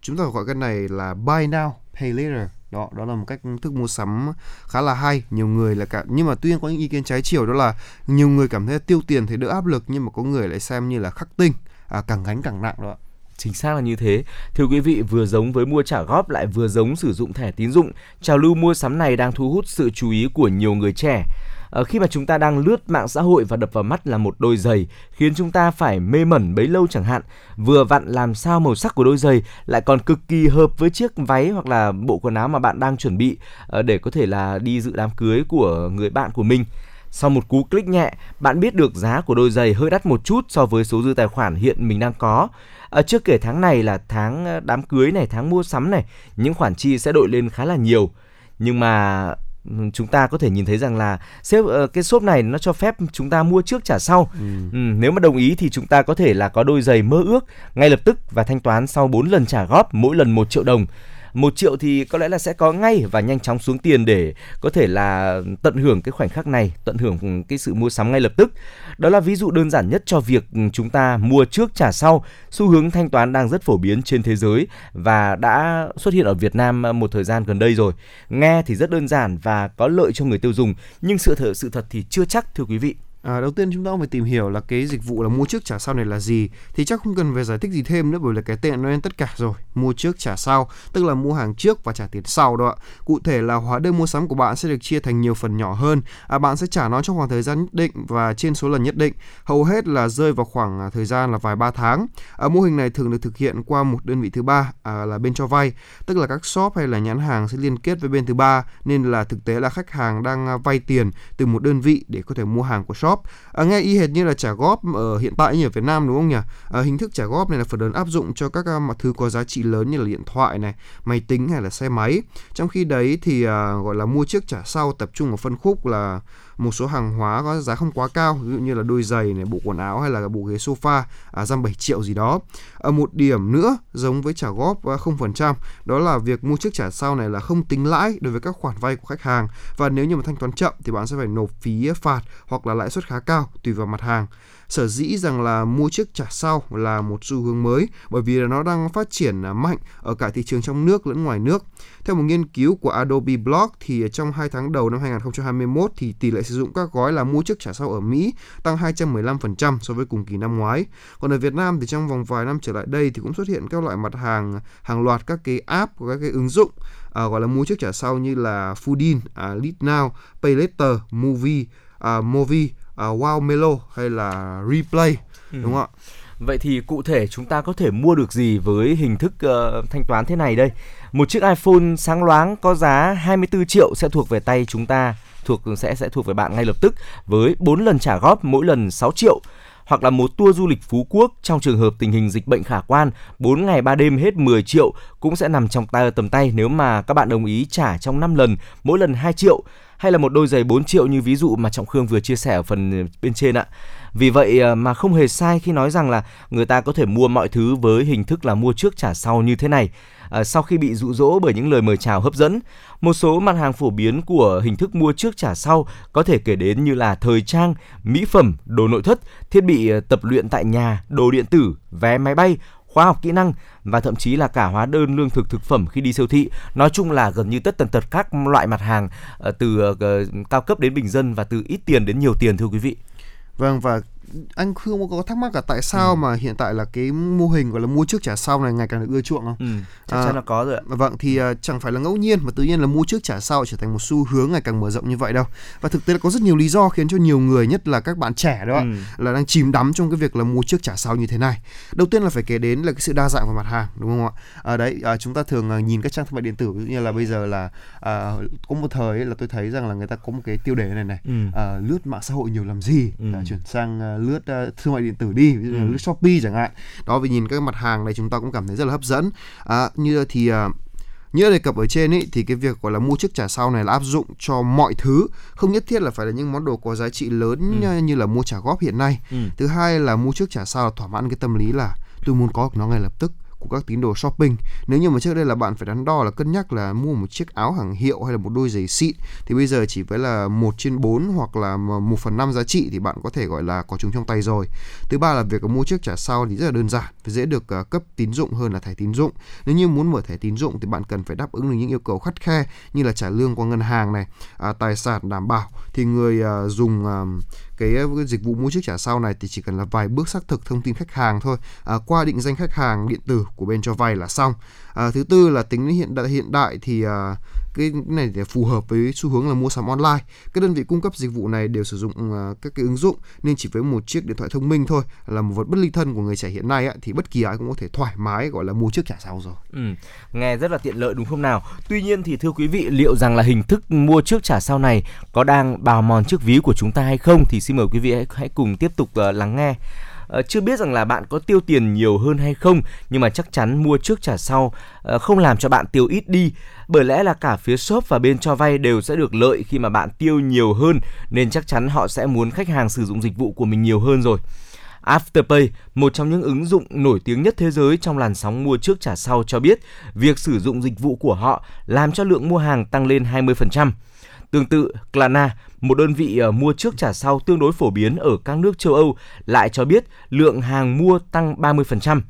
chúng ta gọi cái này là buy now, pay later. Đó, đó là một cách thức mua sắm khá là hay. Nhiều người là cả nhưng mà tuy nhiên có những ý kiến trái chiều đó là nhiều người cảm thấy tiêu tiền thì đỡ áp lực nhưng mà có người lại xem như là khắc tinh, à, càng gánh càng nặng đó. Chính xác là như thế. Thưa quý vị, vừa giống với mua trả góp lại vừa giống sử dụng thẻ tín dụng, trào lưu mua sắm này đang thu hút sự chú ý của nhiều người trẻ. À, khi mà chúng ta đang lướt mạng xã hội và đập vào mắt là một đôi giày khiến chúng ta phải mê mẩn bấy lâu chẳng hạn. Vừa vặn làm sao màu sắc của đôi giày lại còn cực kỳ hợp với chiếc váy hoặc là bộ quần áo mà bạn đang chuẩn bị à, để có thể là đi dự đám cưới của người bạn của mình. Sau một cú click nhẹ, bạn biết được giá của đôi giày hơi đắt một chút so với số dư tài khoản hiện mình đang có. À, chưa kể tháng này là tháng ờ, đám cưới này, tháng mua sắm này, những khoản chi sẽ đội lên khá là nhiều. Nhưng mà ừ, chúng ta có thể nhìn thấy rằng là sếp uh, cái shop này nó cho phép chúng ta mua trước trả sau. Ừ. Ừ, nếu mà đồng ý thì chúng ta có thể là có đôi giày mơ ước ngay lập tức và thanh toán sau 4 lần trả góp mỗi lần 1 triệu đồng một triệu thì có lẽ là sẽ có ngay và nhanh chóng xuống tiền để có thể là tận hưởng cái khoảnh khắc này, tận hưởng cái sự mua sắm ngay lập tức. Đó là ví dụ đơn giản nhất cho việc chúng ta mua trước trả sau. Xu hướng thanh toán đang rất phổ biến trên thế giới và đã xuất hiện ở Việt Nam ờ, một thời gian gần đây rồi. Nghe thì rất đơn giản và có lợi cho người tiêu dùng, nhưng sự thật sự thật thì chưa chắc thưa quý vị. À, đầu tiên chúng ta phải tìm hiểu là cái dịch vụ là mua trước trả sau này là gì. Thì chắc không cần phải giải thích gì thêm nữa bởi là cái tên nó lên tất cả rồi. Mua trước trả sau tức là mua hàng trước và trả tiền sau đó ạ. Cụ thể là hóa đơn mua sắm của bạn sẽ được chia thành nhiều phần nhỏ hơn. À, bạn sẽ trả nó trong khoảng thời gian nhất định và trên số lần nhất định. Hầu hết là rơi vào khoảng à, thời gian là vài ba tháng. À, mô hình này thường được thực hiện qua một đơn vị thứ ba à, là bên cho vay. Tức là các shop hay là nhãn hàng sẽ liên kết với bên thứ ba nên là thực tế là khách hàng đang à, vay tiền từ một đơn vị để có thể mua hàng của shop góp à, nghe y hệt như là trả góp ở hiện tại như ở Việt Nam đúng không nhỉ? À, hình thức trả góp này là phần lớn áp dụng cho các à, mặt thứ có giá trị lớn như là điện thoại này máy tính hay là xe máy. Trong khi đấy thì à, gọi là mua trước trả sau tập trung ở phân khúc là một số hàng hóa có giá không quá cao ví dụ như là đôi giày này bộ quần áo hay là bộ ghế sofa à, dăm 7 triệu gì đó. Ở một điểm nữa giống với trả góp à, 0% đó là việc mua trước trả sau này là không tính lãi đối với các khoản vay của khách hàng. Và nếu như mà thanh toán chậm thì bạn sẽ phải nộp phí phạt hoặc là lãi suất khá cao tùy vào mặt hàng sở dĩ rằng là mua trước trả sau là một xu hướng mới bởi vì là nó đang phát triển à, mạnh ở cả thị trường trong nước lẫn ngoài nước. Theo một nghiên cứu của Adobe Blog thì trong 2 tháng đầu năm 2021 thì tỷ lệ sử dụng các gói là mua trước trả sau ở Mỹ tăng 215% so với cùng kỳ năm ngoái. Còn ở Việt Nam thì trong vòng vài năm trở lại đây thì cũng xuất hiện các loại mặt hàng hàng loạt các cái app của các cái ứng dụng à, gọi là mua trước trả sau như là Foodin, à, Lead Now, Pay Later, Movie, à, Movie, à, Wow Melo hay là Replay đúng không ạ? Vậy thì cụ thể chúng ta có thể mua được gì với hình thức ờ, thanh toán thế này đây? Một chiếc iPhone sáng loáng có giá 24 triệu sẽ thuộc về tay chúng ta, thuộc sẽ sẽ thuộc về bạn ngay lập tức với 4 lần trả góp mỗi lần 6 triệu hoặc là một tour du lịch Phú Quốc trong trường hợp tình hình dịch bệnh khả quan 4 ngày 3 đêm hết 10 triệu cũng sẽ nằm trong tay tầm tay nếu mà các bạn đồng ý trả trong 5 lần mỗi lần 2 triệu hay là một đôi giày 4 triệu như ví dụ mà Trọng Khương vừa chia sẻ ở phần ờ, bên trên ạ. Vì vậy ờ, mà không hề sai khi nói rằng là người ta có thể mua mọi thứ với hình thức là mua trước trả sau như thế này. À, sau khi bị dụ dỗ bởi những lời mời chào hấp dẫn, một số mặt hàng phổ biến của hình thức mua trước trả sau có thể kể đến như là thời trang, mỹ phẩm, đồ nội thất, thiết bị tập luyện tại nhà, đồ điện tử, vé máy bay, khóa học kỹ năng và thậm chí là cả hóa đơn lương thực thực phẩm khi đi siêu thị. Nói chung là gần như tất tần tật các loại mặt hàng ờ, từ ờ, cao cấp đến bình dân và từ ít tiền đến nhiều tiền, thưa quý vị. Vâng và anh Khương có thắc mắc là tại sao Ừ. mà hiện tại là cái mô hình gọi là mua trước trả sau này ngày càng được ưa chuộng không? Ừ, chắc À, chắn là có rồi ạ. Vâng thì à, chẳng phải là ngẫu nhiên mà tự nhiên là mua trước trả sau trở thành một xu hướng ngày càng mở rộng như vậy đâu. Và thực tế là có rất nhiều lý do khiến cho nhiều người nhất là các bạn trẻ đó Ừ. là đang chìm đắm trong cái việc là mua trước trả sau như thế này. Đầu tiên là phải kể đến là cái sự đa dạng của mặt hàng đúng không ạ? À, đấy à, chúng ta thường à, nhìn các trang thương mại điện tử ví dụ như là bây giờ là à, có một thời ấy là tôi thấy rằng là người ta có một cái tiêu đề này này Ừ. à, lướt mạng xã hội nhiều làm gì Ừ. à, chuyển sang à, lướt à, thương mại điện tử đi ví dụ Ừ. lướt shopee chẳng hạn đó vì nhìn các mặt hàng này chúng ta cũng cảm thấy rất là hấp dẫn à, như thì à, như đề cập ở trên ấy thì cái việc gọi là mua trước trả sau này là áp dụng cho mọi thứ không nhất thiết là phải là những món đồ có giá trị lớn Ừ. như- như là mua trả góp hiện nay Ừ. thứ hai là mua trước trả sau là thỏa mãn cái tâm lý là tôi muốn có nó ngay lập tức của các tín đồ shopping. Nếu như mà trước đây là bạn phải đắn đo là cân nhắc là mua một chiếc áo hàng hiệu hay là một đôi giày xịn thì bây giờ chỉ với là một trên 4 hoặc là một phần năm giá trị thì bạn có thể gọi là có chúng trong tay rồi. Thứ ba là việc mua chiếc trả sau thì rất là đơn giản và dễ được à, cấp tín dụng hơn là thẻ tín dụng. Nếu như muốn mở thẻ tín dụng thì bạn cần phải đáp ứng được những yêu cầu khắt khe như là trả lương qua ngân hàng này à, tài sản đảm bảo thì người à, dùng à, cái, ờ, cái dịch vụ mua trước trả sau này thì chỉ cần là vài bước xác thực thông tin khách hàng thôi. À, qua định danh khách hàng điện tử của bên cho vay là xong. À, thứ tư là tính hiện đại hiện đại thì à, cái này để phù hợp với xu hướng là mua sắm online các đơn vị cung cấp dịch vụ này đều sử dụng à, các cái ứng dụng nên chỉ với một chiếc điện thoại thông minh thôi là một vật bất ly thân của người trẻ hiện nay ấy, thì bất kỳ ai cũng có thể thoải mái gọi là mua trước trả sau rồi Ừ, nghe rất là tiện lợi đúng không nào? Tuy nhiên thì thưa quý vị, liệu rằng là hình thức mua trước trả sau này có đang bào mòn chiếc ví của chúng ta hay không thì xin mời quý vị hãy, hãy cùng tiếp tục uh, lắng nghe. Ờ, chưa biết rằng là bạn có tiêu tiền nhiều hơn hay không nhưng mà chắc chắn mua trước trả sau ờ, không làm cho bạn tiêu ít đi bởi lẽ là cả phía shop và bên cho vay đều sẽ được lợi khi mà bạn tiêu nhiều hơn nên chắc chắn họ sẽ muốn khách hàng sử dụng dịch vụ của mình nhiều hơn rồi. Afterpay, một trong những ứng dụng nổi tiếng nhất thế giới trong làn sóng mua trước trả sau cho biết việc sử dụng dịch vụ của họ làm cho lượng mua hàng tăng lên 20%. Tương tự, Klarna, một đơn vị ờ, mua trước trả sau tương đối phổ biến ở các nước châu Âu, lại cho biết lượng hàng mua tăng 30%.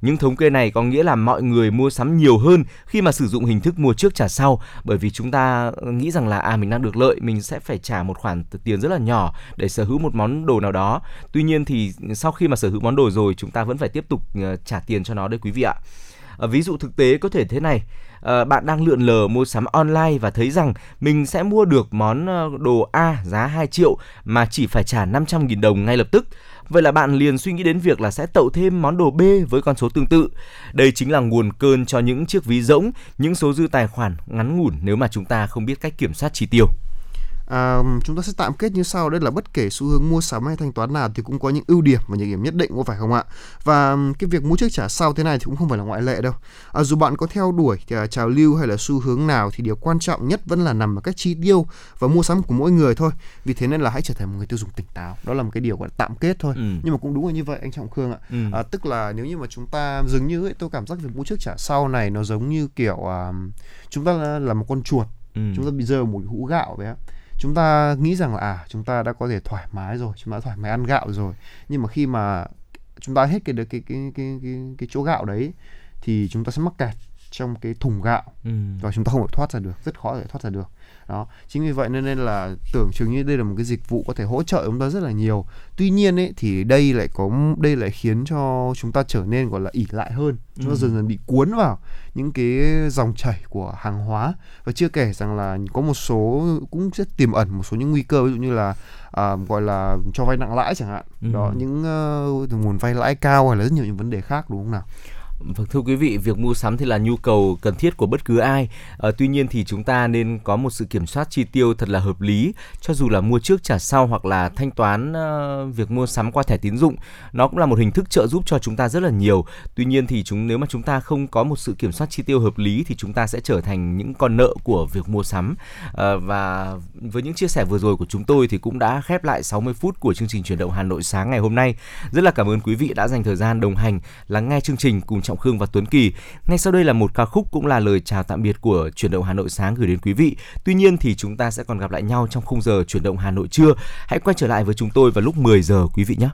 Những thống kê này có nghĩa là mọi người mua sắm nhiều hơn khi mà sử dụng hình thức mua trước trả sau bởi vì chúng ta ờ, nghĩ rằng là à mình đang được lợi, mình sẽ phải trả một khoản tiền rất là nhỏ để sở hữu một món đồ nào đó. Tuy nhiên thì sau khi mà sở hữu món đồ rồi chúng ta vẫn phải tiếp tục ờ, trả tiền cho nó đấy quý vị ạ. Ví dụ thực tế có thể thế này Ờ, bạn đang lượn lờ mua sắm online và thấy rằng mình sẽ mua được món ờ, đồ A giá 2 triệu mà chỉ phải trả 500.000 đồng ngay lập tức. Vậy là bạn liền suy nghĩ đến việc là sẽ tậu thêm món đồ B với con số tương tự. Đây chính là nguồn cơn cho những chiếc ví rỗng, những số dư tài khoản ngắn ngủn nếu mà chúng ta không biết cách kiểm soát chi tiêu. À, chúng ta sẽ tạm kết như sau. Đây là bất kể xu hướng mua sắm hay thanh toán nào thì cũng có những ưu điểm và nhược điểm nhất định có phải không ạ? Và cái việc mua trước trả sau thế này thì cũng không phải là ngoại lệ đâu. À, dù bạn có theo đuổi thì, à, trào lưu hay là xu hướng nào thì điều quan trọng nhất vẫn là nằm ở cách chi tiêu và mua sắm của mỗi người thôi. Vì thế nên là hãy trở thành một người tiêu dùng tỉnh táo. Đó là một cái điều gọi là tạm kết thôi. Ừ. nhưng mà cũng đúng là như vậy anh trọng khương ạ. Ừ. à, tức là nếu như mà chúng ta dường như ấy, tôi cảm giác việc mua trước trả sau này nó giống như kiểu à, chúng ta là, là một con chuột. Ừ. chúng ta bị rơi vào một hũ gạo vậy á chúng ta nghĩ rằng là à chúng ta đã có thể thoải mái rồi chúng ta thoải mái ăn gạo rồi. Nhưng mà khi mà chúng ta hết cái cái cái cái cái cái, cái chỗ gạo đấy thì chúng ta sẽ mắc kẹt trong cái thùng gạo. Ừ. và chúng ta không thể thoát ra được rất khó để thoát ra được đó. Chính vì vậy nên nên là tưởng chừng như đây là một cái dịch vụ có thể hỗ trợ chúng ta rất là nhiều. Tuy nhiên ấy thì đây lại có đây lại khiến cho chúng ta trở nên gọi là ỉ lại hơn. Chúng ta Ừ. dần dần bị cuốn vào những cái dòng chảy của hàng hóa. Và chưa kể rằng là có một số cũng rất tiềm ẩn một số những nguy cơ ví dụ như là à, gọi là cho vay nặng lãi chẳng hạn. Ừ. đó những ờ, nguồn vay lãi cao hay là rất nhiều những vấn đề khác đúng không nào Vâng thưa quý vị, việc mua sắm thì là nhu cầu cần thiết của bất cứ ai. À, tuy nhiên thì chúng ta nên có một sự kiểm soát chi tiêu thật là hợp lý, cho dù là mua trước trả sau hoặc là thanh toán uh, việc mua sắm qua thẻ tín dụng, nó cũng là một hình thức trợ giúp cho chúng ta rất là nhiều. Tuy nhiên thì chúng nếu mà chúng ta không có một sự kiểm soát chi tiêu hợp lý thì chúng ta sẽ trở thành những con nợ của việc mua sắm. À, và với những chia sẻ vừa rồi của chúng tôi thì cũng đã khép lại 60 phút của chương trình chuyển động Hà Nội sáng ngày hôm nay. Rất là cảm ơn quý vị đã dành thời gian đồng hành lắng nghe chương trình cùng Trọng Khương và Tuấn Kỳ. Ngay sau đây là một ca khúc cũng là lời chào tạm biệt của chuyển động Hà Nội sáng gửi đến quý vị. Tuy nhiên thì chúng ta sẽ còn gặp lại nhau trong khung giờ chuyển động Hà Nội trưa. Hãy quay trở lại với chúng tôi vào lúc 10 giờ, quý vị nhé.